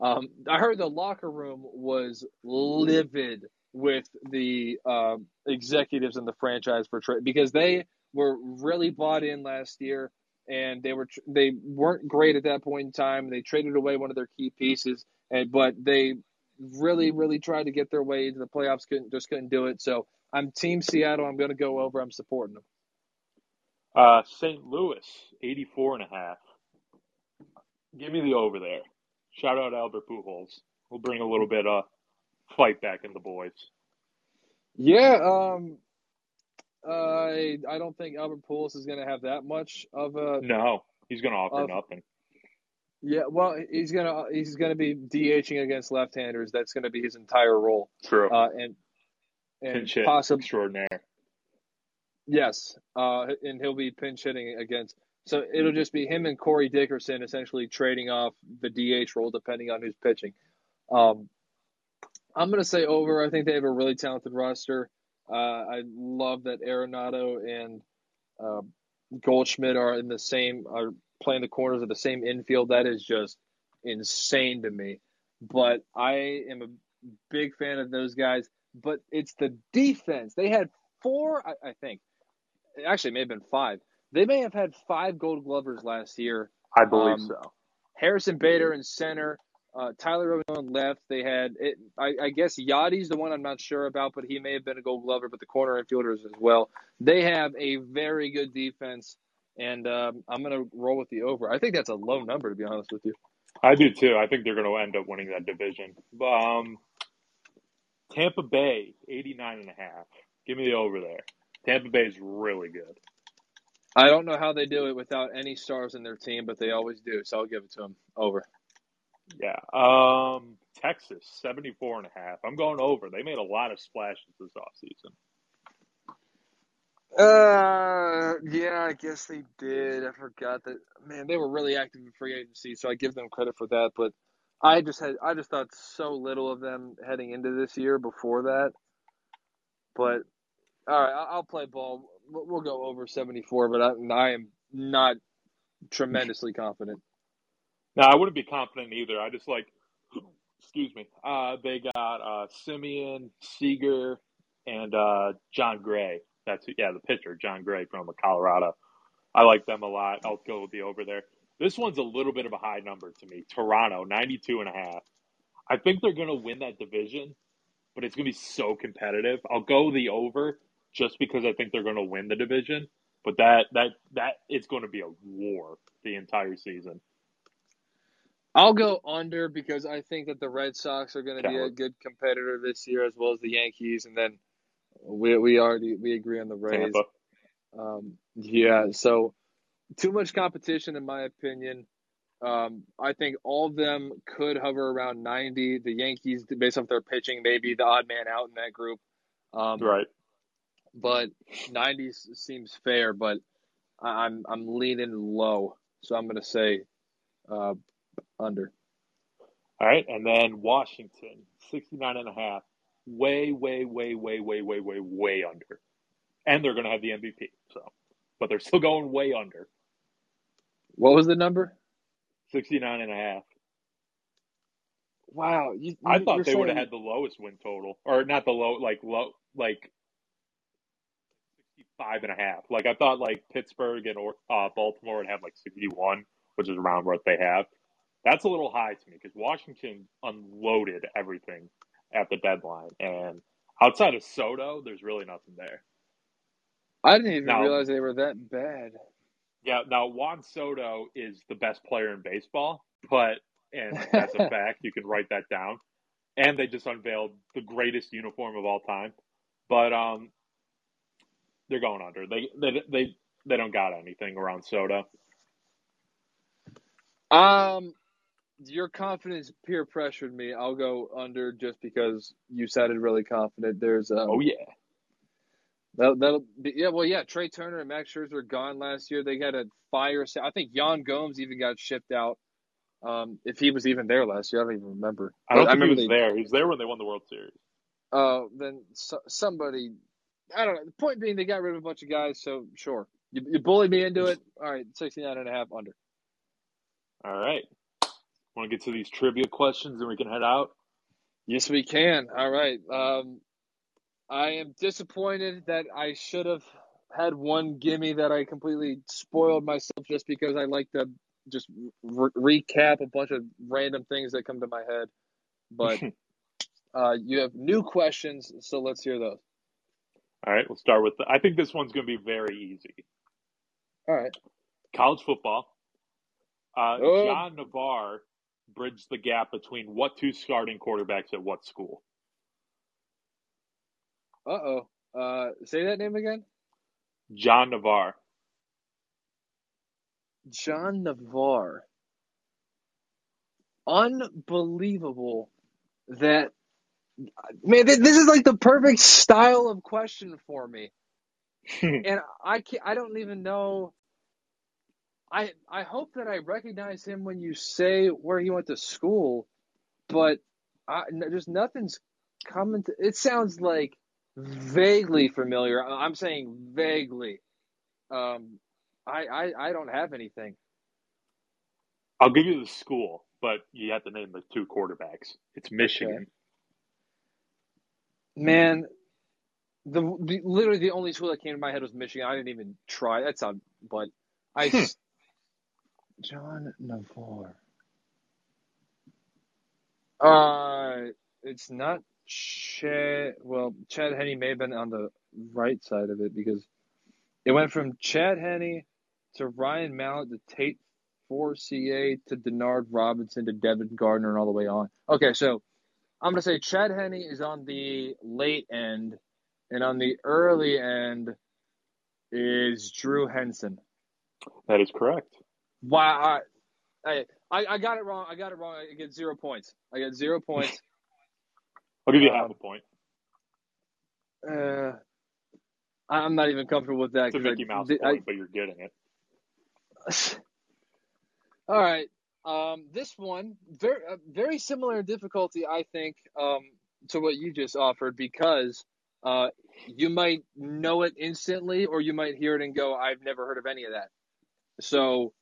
Um, I heard the locker room was livid with the um, executives in the franchise for trade because they were really bought in last year and they were they weren't great at that point in time. They traded away one of their key pieces, and but they really really tried to get their way into the playoffs. Couldn't just couldn't do it. So I'm Team Seattle. I'm going to go over. I'm supporting them. Uh, St. Louis, 84 and a half. Give me the over there. Shout out Albert Pujols. We'll bring a little bit of fight back in the boys. Yeah. Um. I I don't think Albert Pujols is going to have that much of a No, he's going to offer Uh, nothing. yeah. Well, he's gonna he's gonna be DHing against left-handers. That's going to be his entire role. True. Uh, and and possibly extraordinaire. Yes, uh, and he'll be pinch hitting against. So it'll just be him and Corey Dickerson essentially trading off the DH role depending on who's pitching. Um, I'm going to say over. I think they have a really talented roster. Uh, I love that Arenado and uh, Goldschmidt are in the same are playing the corners of the same infield. That is just insane to me. But I am a big fan of those guys. But it's the defense. They had four, I, I think. Actually, it may have been five. They may have had five Gold Glovers last year. I believe Um, so. Harrison Bader in center, uh, Tyler Owen left. They had it. I, I guess Yadi's the one I'm not sure about, but he may have been a Gold Glover. But the corner infielders as well. They have a very good defense, and um, I'm gonna roll with the over. I think that's a low number to be honest with you. I do too. I think they're going to end up winning that division. But um, Tampa Bay, 89 and a half. Give me the over there. Tampa Bay is really good. I don't know how they do it without any stars in their team, but they always do. So I'll give it to them. Over. Yeah. Um, Texas, 74 and a half. I'm going over. They made a lot of splashes this offseason. Uh, yeah, I guess they did. I forgot that. Man, they were really active in free agency, so I give them credit for that. But I just had, I just thought so little of them heading into this year before that. But all right, I'll play ball. We'll go over seventy four, but I, I am not tremendously confident. Now, I wouldn't be confident either. I just like, *clears throat* excuse me. Uh, they got uh, Semien, Seager, and uh, Jon Gray. That's yeah, the pitcher, Jon Gray from Colorado. I like them a lot. I'll go with the over there. This one's a little bit of a high number to me. Toronto, 92 and a half. I think they're going to win that division, but it's going to be so competitive. I'll go the over just because I think they're going to win the division, but that that that it's going to be a war the entire season. I'll go under because I think that the Red Sox are going to be a good competitor this year, as well as the Yankees, and then we we already we agree on the Rays. Um, yeah, so too much competition, in my opinion. Um, I think all of them could hover around 90. The Yankees, based off their pitching, maybe the odd man out in that group. Um, Right. But 90 s- seems fair, but I'm I'm leaning low, so I'm going to say uh, under. All right, and then Washington, 69 and a half. Way, way, way, way, way, way, way, way under. And they're going to have the MVP, so. But they're still going way under. What was the number? 69 and a half. Wow, you, I you- thought they would have had the lowest win total. Or not the low, like, low, like 65 and a half. Like, I thought, like, Pittsburgh and or, uh, Baltimore would have, like, 61, which is around what they have. That's a little high to me because Washington unloaded everything at the deadline. And outside of Soto, there's really nothing there. I didn't even No. realize they were that bad. Yeah, now Juan Soto is the best player in baseball, but and *laughs* that's a fact. You can write that down. And they just unveiled the greatest uniform of all time. But um they're going under. They they they they don't got anything around Soto. Um, your confidence peer pressured me. I'll go under just because you sounded really confident. There's um, Oh yeah. That, that'll be, yeah, well, yeah. Trea Turner and Max Scherzer were gone last year. They had a fire. I think Yan Gomes even got shipped out. Um, if he was even there last year, I don't even remember. I don't But think he remember was they, there. He was there when they won the World Series. Oh, then so, somebody. I don't know. The point being, they got rid of a bunch of guys. So sure, you, you bullied me into it. All right, 69 and a half under. All right. Want to get to these trivia questions and we can head out? Yes, we can. All right. Um, I am disappointed that I should have had one gimme that I completely spoiled myself just because I like to just re- recap a bunch of random things that come to my head. But *laughs* uh, you have new questions, so let's hear those. All right, we'll start with the, I think this one's going to be very easy. All right. college football. Uh, Oh. John Navarre bridged the gap between what two starting quarterbacks at what school? Uh oh. Uh, say that name again. John Navarre. John Navarre. Unbelievable that man. th- This is like the perfect style of question for me. *laughs* and I can't, I don't even know. I I hope that I recognize him when you say where he went to school, but I, just nothing's coming. To, it sounds like vaguely familiar. I'm saying vaguely. Um, I I, I don't have anything. I'll give you the school, but you have to name the two quarterbacks. It's Michigan. Man, the, the literally the only school that came to my head was Michigan. I didn't even try. That's not, but I. Hmm. John Navarre. Uh, it's not Chad. Well, Chad Henne may have been on the right side of it because it went from Chad Henne to Ryan Mallett to Tate Forcier to Denard Robinson to Devin Gardner and all the way on. Okay, so I'm gonna say Chad Henne is on the late end, and on the early end is Drew Henson. That is correct. Wow, I, I I got it wrong. I got it wrong. I get zero points. I get zero points. *laughs* I'll give you half a point. Uh, I'm not even comfortable with that. It's a I- Mickey Mouse I- point, but you're getting it. *sighs* All right. Um, this one very uh, very similar difficulty, I think, um, to what you just offered because uh, you might know it instantly, or you might hear it and go, "I've never heard of any of that." So,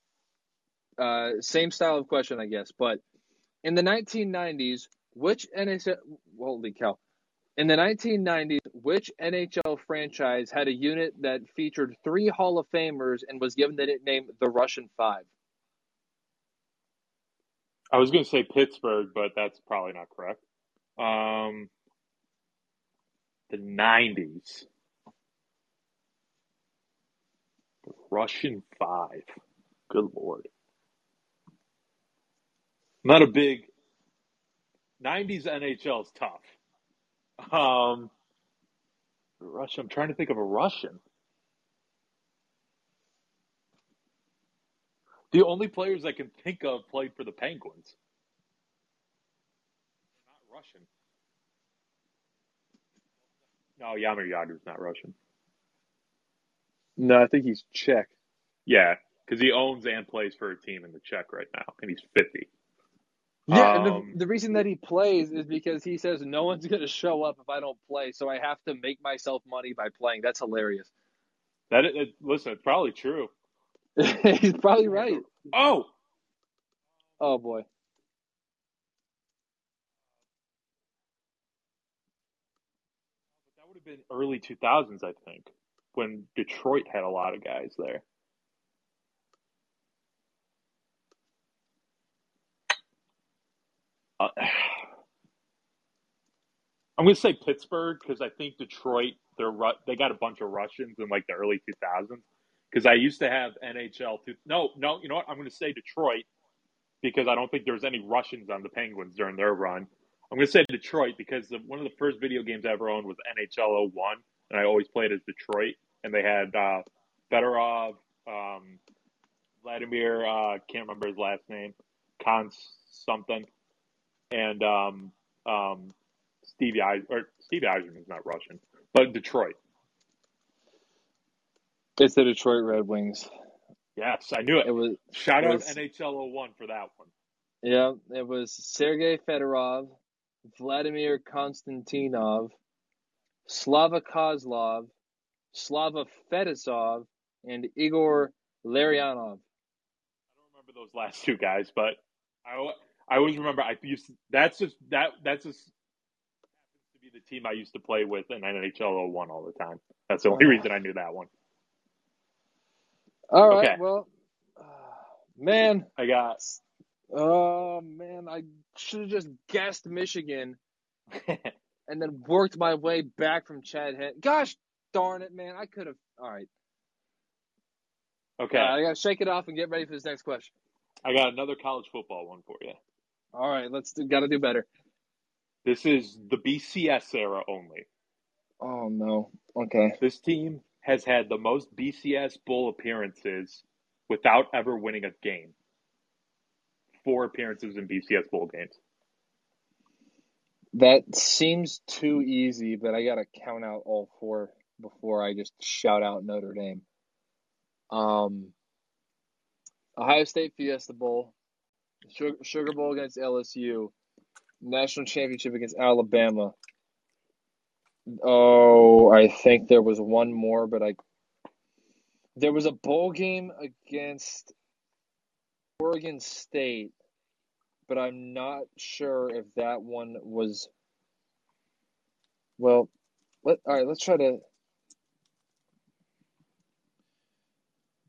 uh, same style of question, I guess. But in the 1990s, which NHL? Holy cow! In the 1990s, which NHL franchise had a unit that featured three Hall of Famers and was given the nickname the Russian Five? I was going to say Pittsburgh, but that's probably not correct. Um, the 90s. The Russian Five. Good Lord. Not a big. 90s NHL is tough. Um, Russia. I'm trying to think of a Russian. The only players I can think of played for the Penguins. Not Russian. No, Jaromir Jagr's not Russian. No, I think he's Czech. Yeah, because he owns and plays for a team in the Czech right now, and he's 50. Yeah, and Um, the, the reason that he plays is because he says no one's going to show up if I don't play, so I have to make myself money by playing. That's hilarious. That it, listen, it's probably true. *laughs* he's probably right. Oh, Oh boy. that would have been early 2000s, I think, when Detroit had a lot of guys there. Uh, *sighs* I'm going to say Pittsburgh because I think Detroit they're they got a bunch of Russians in like the early 2000s. Because I used to have NHL. Two- no, no, you know what? I'm going to say Detroit because I don't think there's any Russians on the Penguins during their run. I'm going to say Detroit because the, one of the first video games I ever owned was NHL 01, and I always played as Detroit. And they had uh, Fedorov, um, Vladimir, uh, can't remember his last name, Kons something, and um, um, Stevie Eis- or Stevie Yzerman's not Russian, but Detroit. It's the Detroit Red Wings. Yes, I knew it. It was Shout it out was- NHL 01 for that one. yeah, it was Sergei Fedorov, Vladimir Konstantinov, Slava Kozlov, Slava Fetisov, and Igor Larionov. I don't remember those last two guys, but I I always remember I used to, that's just that that's just happens to be the team I used to play with in NHL 01 all the time. That's the only reason I knew that one. All right, Okay. well, uh, man, I got oh man, I should have just guessed Michigan *laughs* and then worked my way back from Chad. Gosh darn it, man, I could have. All right, okay. All right, I gotta shake it off and get ready for this next question. I got another college football one for you. All right, let's do, gotta do better. This is the BCS era only. Oh no. Okay. This team has had the most BCS bowl appearances without ever winning a game. Four appearances in BCS bowl games. That seems too easy, but I gotta count out all four before I just shout out Notre Dame. Um, Ohio State Fiesta Bowl, Sugar, Bowl against LSU, National Championship against Alabama. Oh, I think there was one more, but I there was a bowl game against Oregon State, but I'm not sure if that one was. Well, let all right. Let's try to.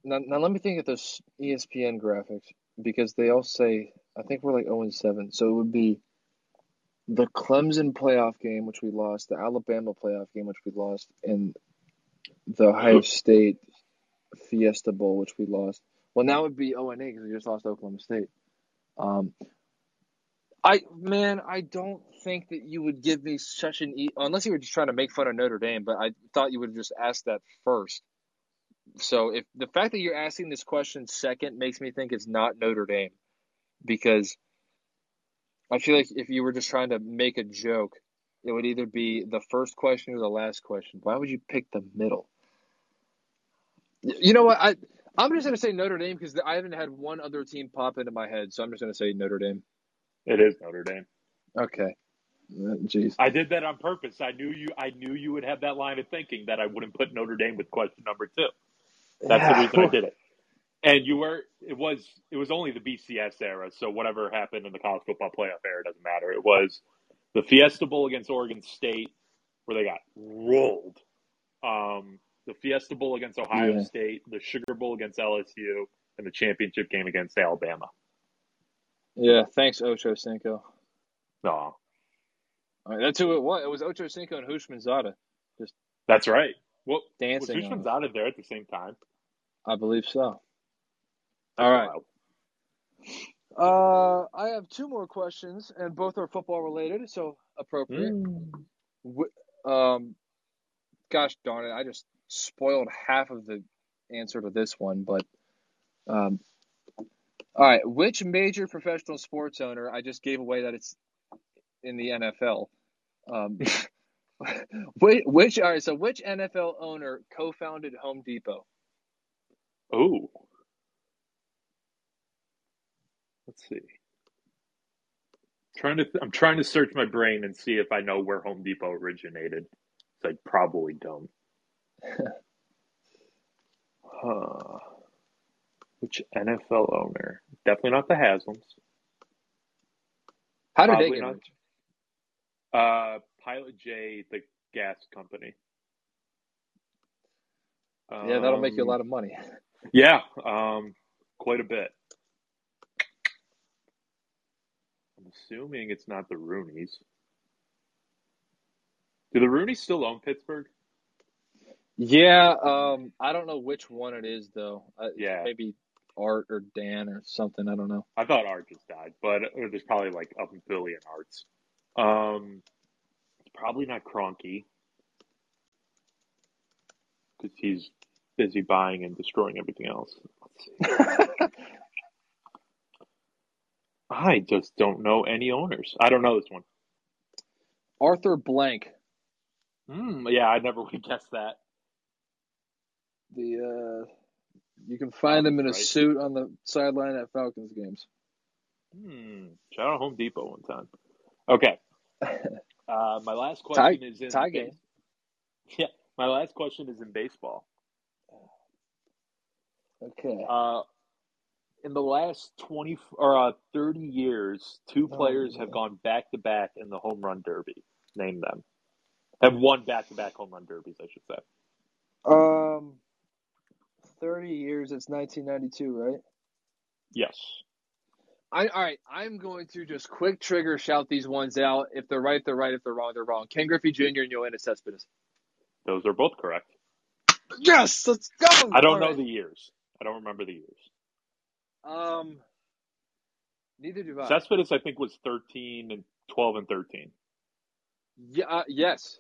Now, now let me think of those ESPN graphics because they all say I think we're like 0 and 7. So it would be the Clemson playoff game, which we lost, the Alabama playoff game, which we lost, and the Ohio State Fiesta Bowl, which we lost. Well, now it would be 0 and 8 because we just lost Oklahoma State. Um, I man, I don't think that you would give me such an e- unless you were just trying to make fun of Notre Dame, but I thought you would have just asked that first. So if the fact that you're asking this question second makes me think it's not Notre Dame, because I feel like if you were just trying to make a joke, it would either be the first question or the last question. Why would you pick the middle? You know what? I I'm just gonna say Notre Dame because I haven't had one other team pop into my head, so I'm just gonna say Notre Dame. It is Notre Dame. Okay. Uh, Jeez. I did that on purpose. I knew you. I knew you would have that line of thinking that I wouldn't put Notre Dame with question number two. That's the reason I did it. And you were. It was. It was only the BCS era. So whatever happened in the college football playoff era doesn't matter. It was the Fiesta Bowl against Oregon State, where they got rolled. Um, the Fiesta Bowl against Ohio Yeah. State, the Sugar Bowl against LSU, and the championship game against Alabama. Yeah. Thanks, Ocho Cinco. No, All right, that's who it was. It was Ocho Cinco and Houshmandzadeh that's right. Well, was dancing. on Hushman's it. out of there at the same time? I believe so. All right. Uh, I have two more questions, and both are football related, so appropriate. Wh- Um, gosh darn it, I just spoiled half of the answer to this one, but um, all right. Which major professional sports owner? I just gave away that it's in the NFL. Um, *laughs* *laughs* which, which all right? So which NFL owner co-founded Home Depot? Oh. Let's see. Trying to, I'm trying to search my brain and see if I know where Home Depot originated. So I probably don't. *laughs* Huh. Which NFL owner? Definitely not the Haslam's. How did Probably they get not. Uh, Pilot J, the gas company. Yeah, that'll make you a Um, lot of money. *laughs* Yeah, um, quite a bit. I'm assuming it's not the Rooneys. Do the Rooneys still own Pittsburgh? Yeah, um, I don't know which one it is though. Uh, Yeah. maybe Art or Dan or something. I don't know. I thought Art just died, but there's probably like a billion Arts. Um, it's probably not Kroenke because he's busy buying and destroying everything else. *laughs* I just don't know any owners. I don't know this one. Arthur Blank, Hmm, yeah, I never would have guessed that. the uh, you can find him in a suit on the sideline at Falcons games. Hmm. Shout out Home Depot one time. Okay. *laughs* Uh, my last question Tie- is in tie game. *laughs* Yeah, my last question is in baseball. Okay. Uh, in the last twenty or uh, thirty years, two players have gone back to back in the home run derby. Name them. Have won back to back home run derbies, I should say. Um, thirty years. It's 1992, right? Yes. I all right. I'm going to just quick trigger shout these ones out. If they're right, they're right. If they're wrong, they're wrong. Ken Griffey Jr. and Yoenis Cespedes. Those are both correct. Yes, let's go. I don't All know right. the years. I don't remember the years. Um, neither do I. Cespedes, I think, was 13 and 12 and 13. Yeah, uh, yes.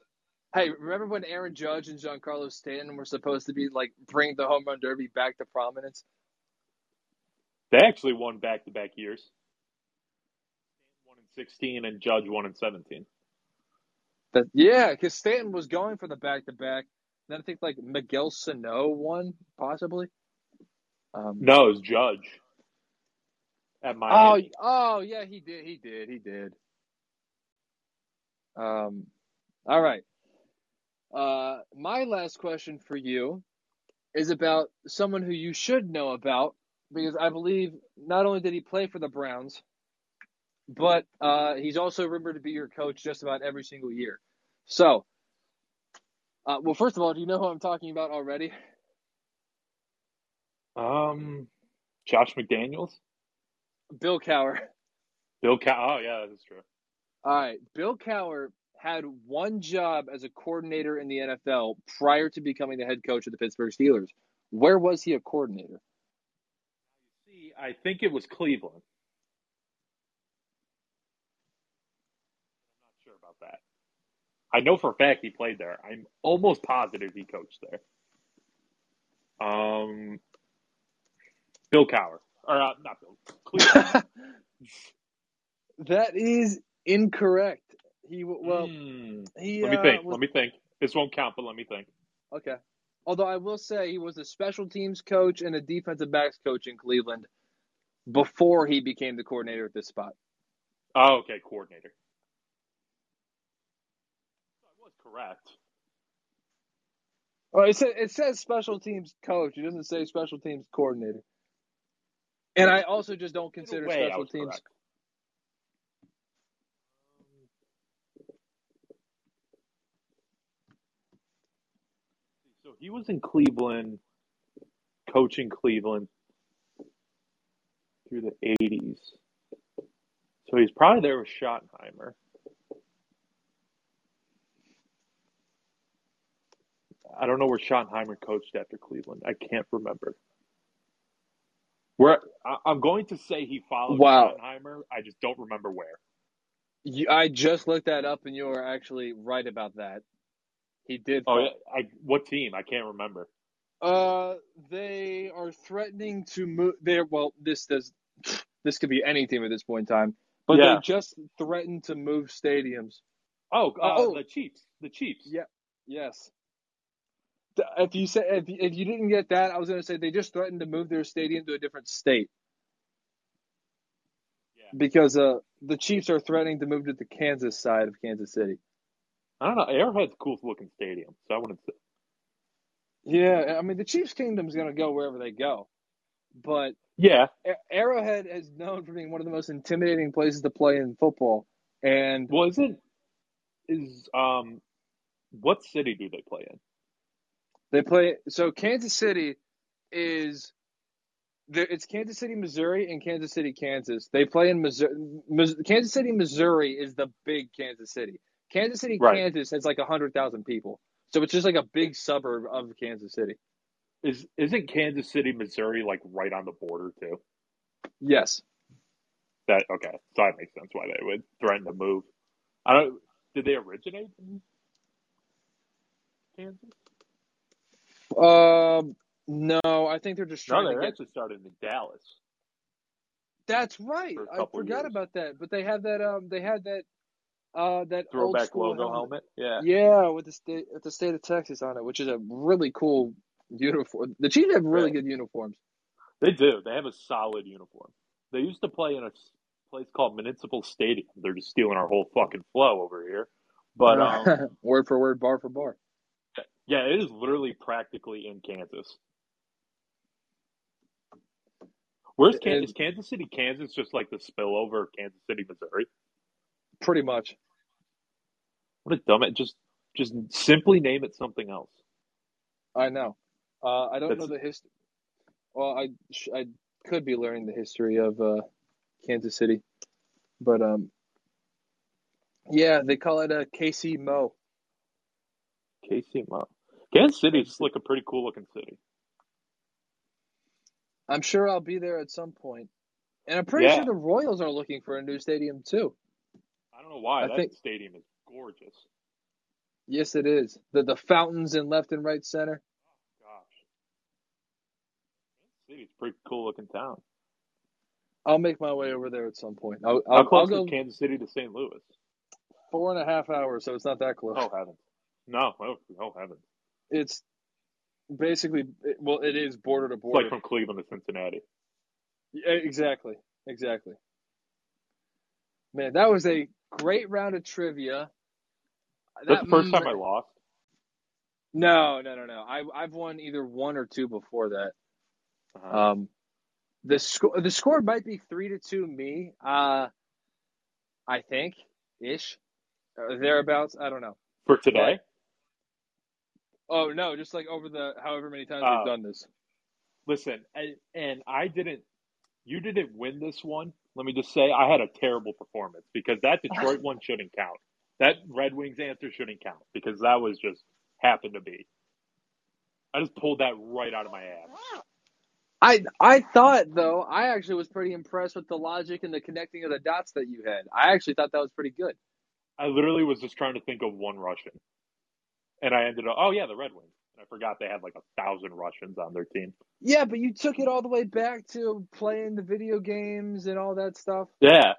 Hey, remember when Aaron Judge and Giancarlo Stanton were supposed to be like bring the home run derby back to prominence? They actually won back to back years. One in 16 and Judge one in 17. That yeah, because Stanton was going for the back to back. Then I think like Miguel Sano won possibly. Um, No, it was Judge at oh, oh yeah, he did. He did. He did. Um, all right. Uh, my last question for you is about someone who you should know about because I believe not only did he play for the Browns, but uh, he's also rumored to be your coach just about every single year. So, uh, well, first of all, do you know who I'm talking about already? *laughs* Um, Josh McDaniels, Bill Cowher. Bill Cow. Oh yeah, that's true. All right, Bill Cowher had one job as a coordinator in the NFL prior to becoming the head coach of the Pittsburgh Steelers. Where was he a coordinator? See, I think it was Cleveland. I'm not sure about that. I know for a fact he played there. I'm almost positive he coached there. Um, Bill Cowher, or uh, not Bill, *laughs* that is incorrect. He well, Hmm. he Let me uh, think. was- Let me think. This won't count, but let me think. Okay. Although I will say he was a special teams coach and a defensive backs coach in Cleveland before he became the coordinator at this spot. Oh, okay, coordinator. I was correct. Well, it says, it says special teams coach. It doesn't say special teams coordinator. And I also just don't consider way, special teams. correct. So he was in Cleveland, coaching Cleveland through the 80s. So he's probably there with Schottenheimer. I don't know where Schottenheimer coached after Cleveland. I can't remember. Where I- I'm going to say he followed Wow. Schottenheimer. I just don't remember where. You, I just looked that up, and you are actually right about that. He did. Oh, yeah. I what team? I can't remember. Uh, they are threatening to move. They're well. This does. This could be any team at this point in time, but Yeah. they just threatened to move stadiums. Oh, uh, Oh. the Chiefs. The Chiefs. Yeah. Yes. If you say if, if you didn't get that, I was going to say they just threatened to move their stadium to a different state Yeah. because uh the Chiefs are threatening to move to the Kansas side of Kansas City. I don't know. Arrowhead's a cool looking stadium, so I wouldn't say. Yeah, I mean the Chiefs kingdom's going to go wherever they go, but Yeah. Arrowhead is known for being one of the most intimidating places to play in football, and Well, isn't um, what city do they play in? They play so Kansas City is there- it's Kansas City, Missouri, and Kansas City, Kansas. They play in Missouri. Mis- Kansas City, Missouri is the big Kansas City. Kansas City, Right. Kansas has like hundred thousand people, so it's just like a big suburb of Kansas City. Is isn't Kansas City, Missouri, like right on the border too? Yes, That okay, so that makes sense why they would threaten to move. I don't. Did they originate in Kansas? Um, no, I think they're just No, trying they to get. actually started in Dallas. That's right. for I forgot years. about that, but they have that. Um, they had that. Uh, that Throwback logo helmet. Yeah. Yeah, with the state with the state of Texas on it, which is a really cool uniform. The Chiefs have really Yeah. good uniforms. They do. They have a solid uniform. They used to play in a place called Municipal Stadium. They're just stealing our whole fucking flow over here. But um, *laughs* word for word, bar for bar. Yeah, it is literally practically in Kansas. Where's Kansas? Is Kansas City, Kansas, just like the spillover of Kansas City, Missouri? Pretty much. What a dumb it. Just, just simply name it something else. I know. Uh, I don't That's- know the history. Well, I sh- I could be learning the history of uh, Kansas City, but um, yeah, they call it a KC Mo. KC Mo. Kansas City is like a pretty cool looking city. I'm sure I'll be there at some point, and I'm pretty Yeah. sure the Royals are looking for a new stadium too. I don't know why I that think- stadium is gorgeous. Yes, it is. The the fountains in left and right center. Oh, gosh, Kansas City's a pretty cool looking town. I'll make my way over there at some point. I'll, How I'll, I'll close go is Kansas City to St. Louis? four and a half hours, so it's not that close. Oh heavens, no, oh, oh heavens. It's basically well, it is border to It's border. like from Cleveland to Cincinnati. Yeah, exactly, exactly. Man, that was a great round of trivia. That's the first time I lost. No, no, no, no. I I've won either one or two before that. Uh-huh. Um, The score the score might be three to two me. Uh, I think ish, or thereabouts. I don't know. For today? Oh no, just like over the however many times Oh. we've done this. Listen, and, and I didn't. You didn't win this one. Let me just say, I had a terrible performance because that Detroit one shouldn't count. That Red Wings answer shouldn't count because that was just happened to be. I just pulled that right out of my ass. I I thought though I actually was pretty impressed with the logic and the connecting of the dots that you had. I actually thought that was pretty good. I literally was just trying to think of one Russian, and I ended up. Oh yeah, the Red Wings. I forgot they had like a thousand Russians on their team. Yeah, but you took it all the way back to playing the video games and all that stuff. Yeah.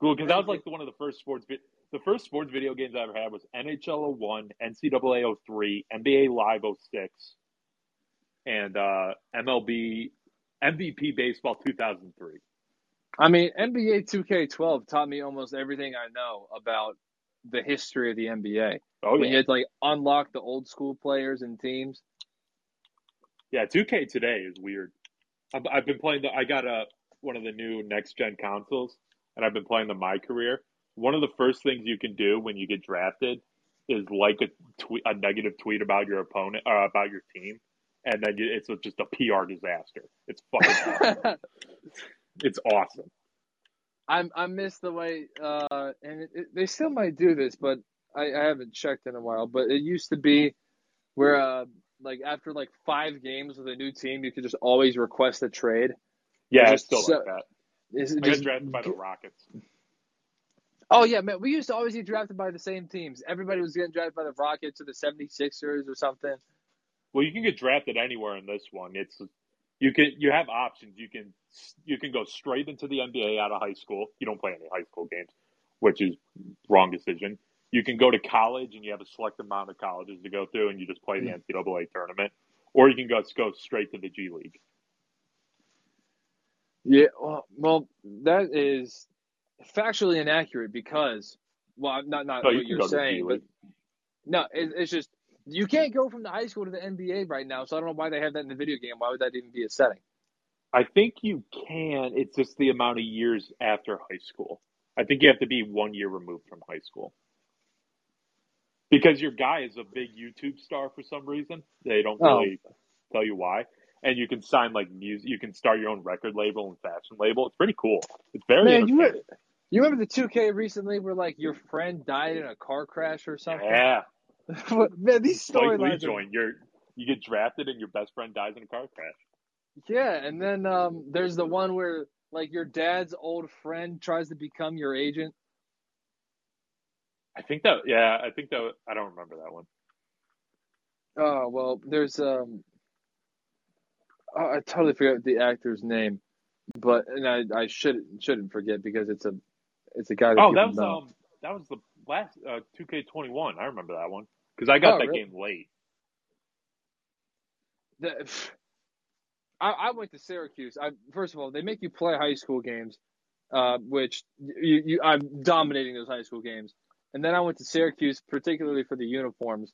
Cool, because that was like the, one of the first sports. Vi- the first sports video games I ever had was NHL 01, NCAA 03, NBA Live 06, and uh, MLB MVP Baseball 2003. I mean, NBA 2K12 taught me almost everything I know about the history of the NBA. Oh when you had to like unlock the old school players and teams. yeah. 2K today is weird. I've, I've been playing the. I got a one of the new next gen consoles, and I've been playing the My Career. One of the first things you can do when you get drafted is like a tweet, a negative tweet about your opponent, uh, about your team, and then you, it's just a PR disaster. It's fucking *laughs* awesome. It's awesome. I I miss the way, uh, and it, it, they still might do this, but I, I haven't checked in a while. But it used to be where, uh, like after like five games with a new team, you could just always request a trade. Yeah, It's still so- like that. Is I it got just- drafted by the Rockets. oh yeah, man, we used to always get drafted by the same teams. Everybody was getting drafted by the Rockets or the 76ers or something. Well, you can get drafted anywhere in this one. It's you can you have options. You can you can go straight into the NBA out of high school. You don't play any high school games, which is wrong decision. You can go to college and you have a select amount of colleges to go through, and you just play the NCAA tournament, or you can go go straight to the G League. Yeah, well, well, that is factually inaccurate because, well, not not No, what can you're go to the G saying, but no, it, it's just you can't go from the high school to the NBA right now. So I don't know why they have that in the video game. Why would that even be a setting? I think you can. It's just the amount of years after high school. I think you have to be one year removed from high school. Because your guy is a big YouTube star for some reason. They don't Oh. really tell you why. And you can sign like music. You can start your own record label and fashion label. It's pretty cool. It's very Man, you re- you remember the 2K recently where like your friend died in a car crash or something? Yeah. *laughs* Man, these storylines. are- You're you get drafted and your best friend dies in a car crash. Yeah, and then um, there's the one where like your dad's old friend tries to become your agent. I think that. Yeah, I think that. I don't remember that one. Oh well, there's um, oh, I totally forgot the actor's name, but and I I should shouldn't forget because it's a it's a guy that Oh, that was know. um that was the last uh, 2K21. I remember that one because I got Oh, that really? game late. The- *sighs* I, I went to Syracuse. I first of all, they make you play high school games, uh, which you, you I'm dominating those high school games. And then I went to Syracuse, particularly for the uniforms.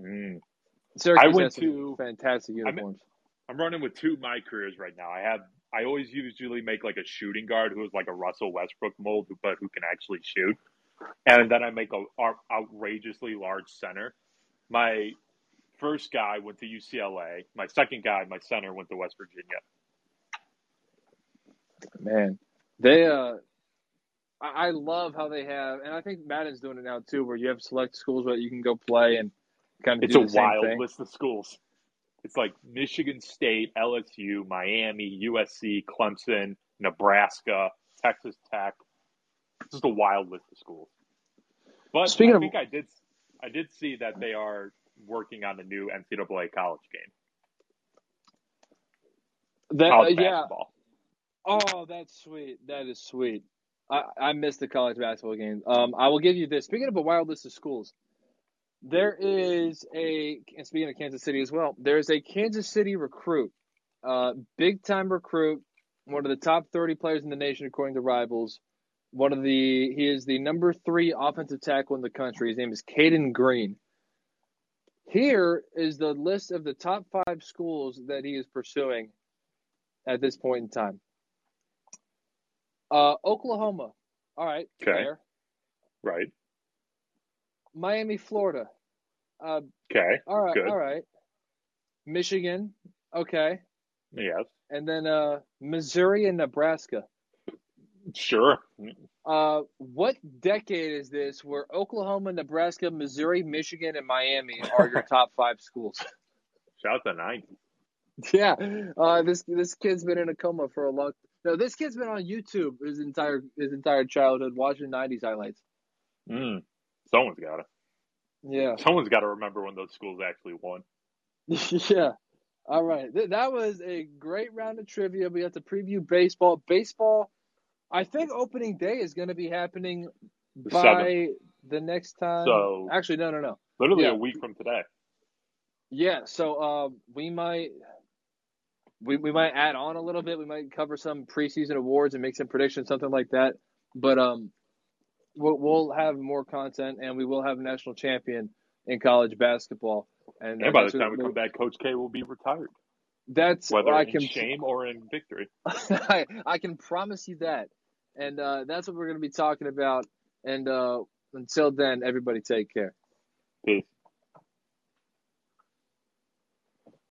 Mm. Syracuse went has some to- fantastic I'm- uniforms. I'm running with two my careers right now. I have I always usually make like a shooting guard who is like a Russell Westbrook mold, but who can actually shoot, and then I make a out- outrageously large center. My first guy went to UCLA. My second guy, my center, went to West Virginia. Man, they uh, I, I love how they have, and I think Madden's doing it now too, where you have select schools where you can go play and kind of It's do a the same wild thing. list of schools. It's like Michigan State, LSU, Miami, USC, Clemson, Nebraska, Texas Tech. Just a wild list of schools. But Speaking I of- think I did I did see that they are working on a new NCAA college game. That, uh, College yeah. basketball. Oh, that's sweet. That is sweet. I, I missed the college basketball game. Um, I will give you this. Speaking of a wild list of schools, there is a, and speaking of Kansas City as well, there is a Kansas City recruit, uh, big time recruit, one of the top 30 players in the nation according to Rivals. One of the, he is the number three offensive tackle in the country. His name is Cayden Green. Here is the list of the top five schools that he is pursuing at this point in time. Uh, Oklahoma. All right. Okay. Fair. Right. Miami, Florida. Uh, Okay. all right. Good. All right. Michigan. Okay. Yes. And then uh, Missouri and Nebraska. Sure. Uh, what decade is this where Oklahoma, Nebraska, Missouri, Michigan, and Miami are your *laughs* top five schools? Shout out to 90. Yeah, uh, this this kid's been in a coma for a long. No, this kid's been on YouTube his entire his entire childhood watching '90s highlights. Mm. Someone's got to. Yeah, Someone's got to remember when those schools actually won. *laughs* yeah. All right, Th- that was a great round of trivia. We have to preview baseball. Baseball, I think opening day is going to be happening The by seventh. the next time. So- actually, no, no, no. Literally Yeah. a week from today. Yeah, so um, we might we we might add on a little bit. We might cover some preseason awards and make some predictions, something like that. But um, we'll, we'll have more content, and we will have a national champion in college basketball. And, And by the time we come back, Coach K will be retired, that's whether I in can shame or in victory. *laughs* I, I can promise you that, and uh, that's what we're going to be talking about. And uh, until then, everybody take care. Peace.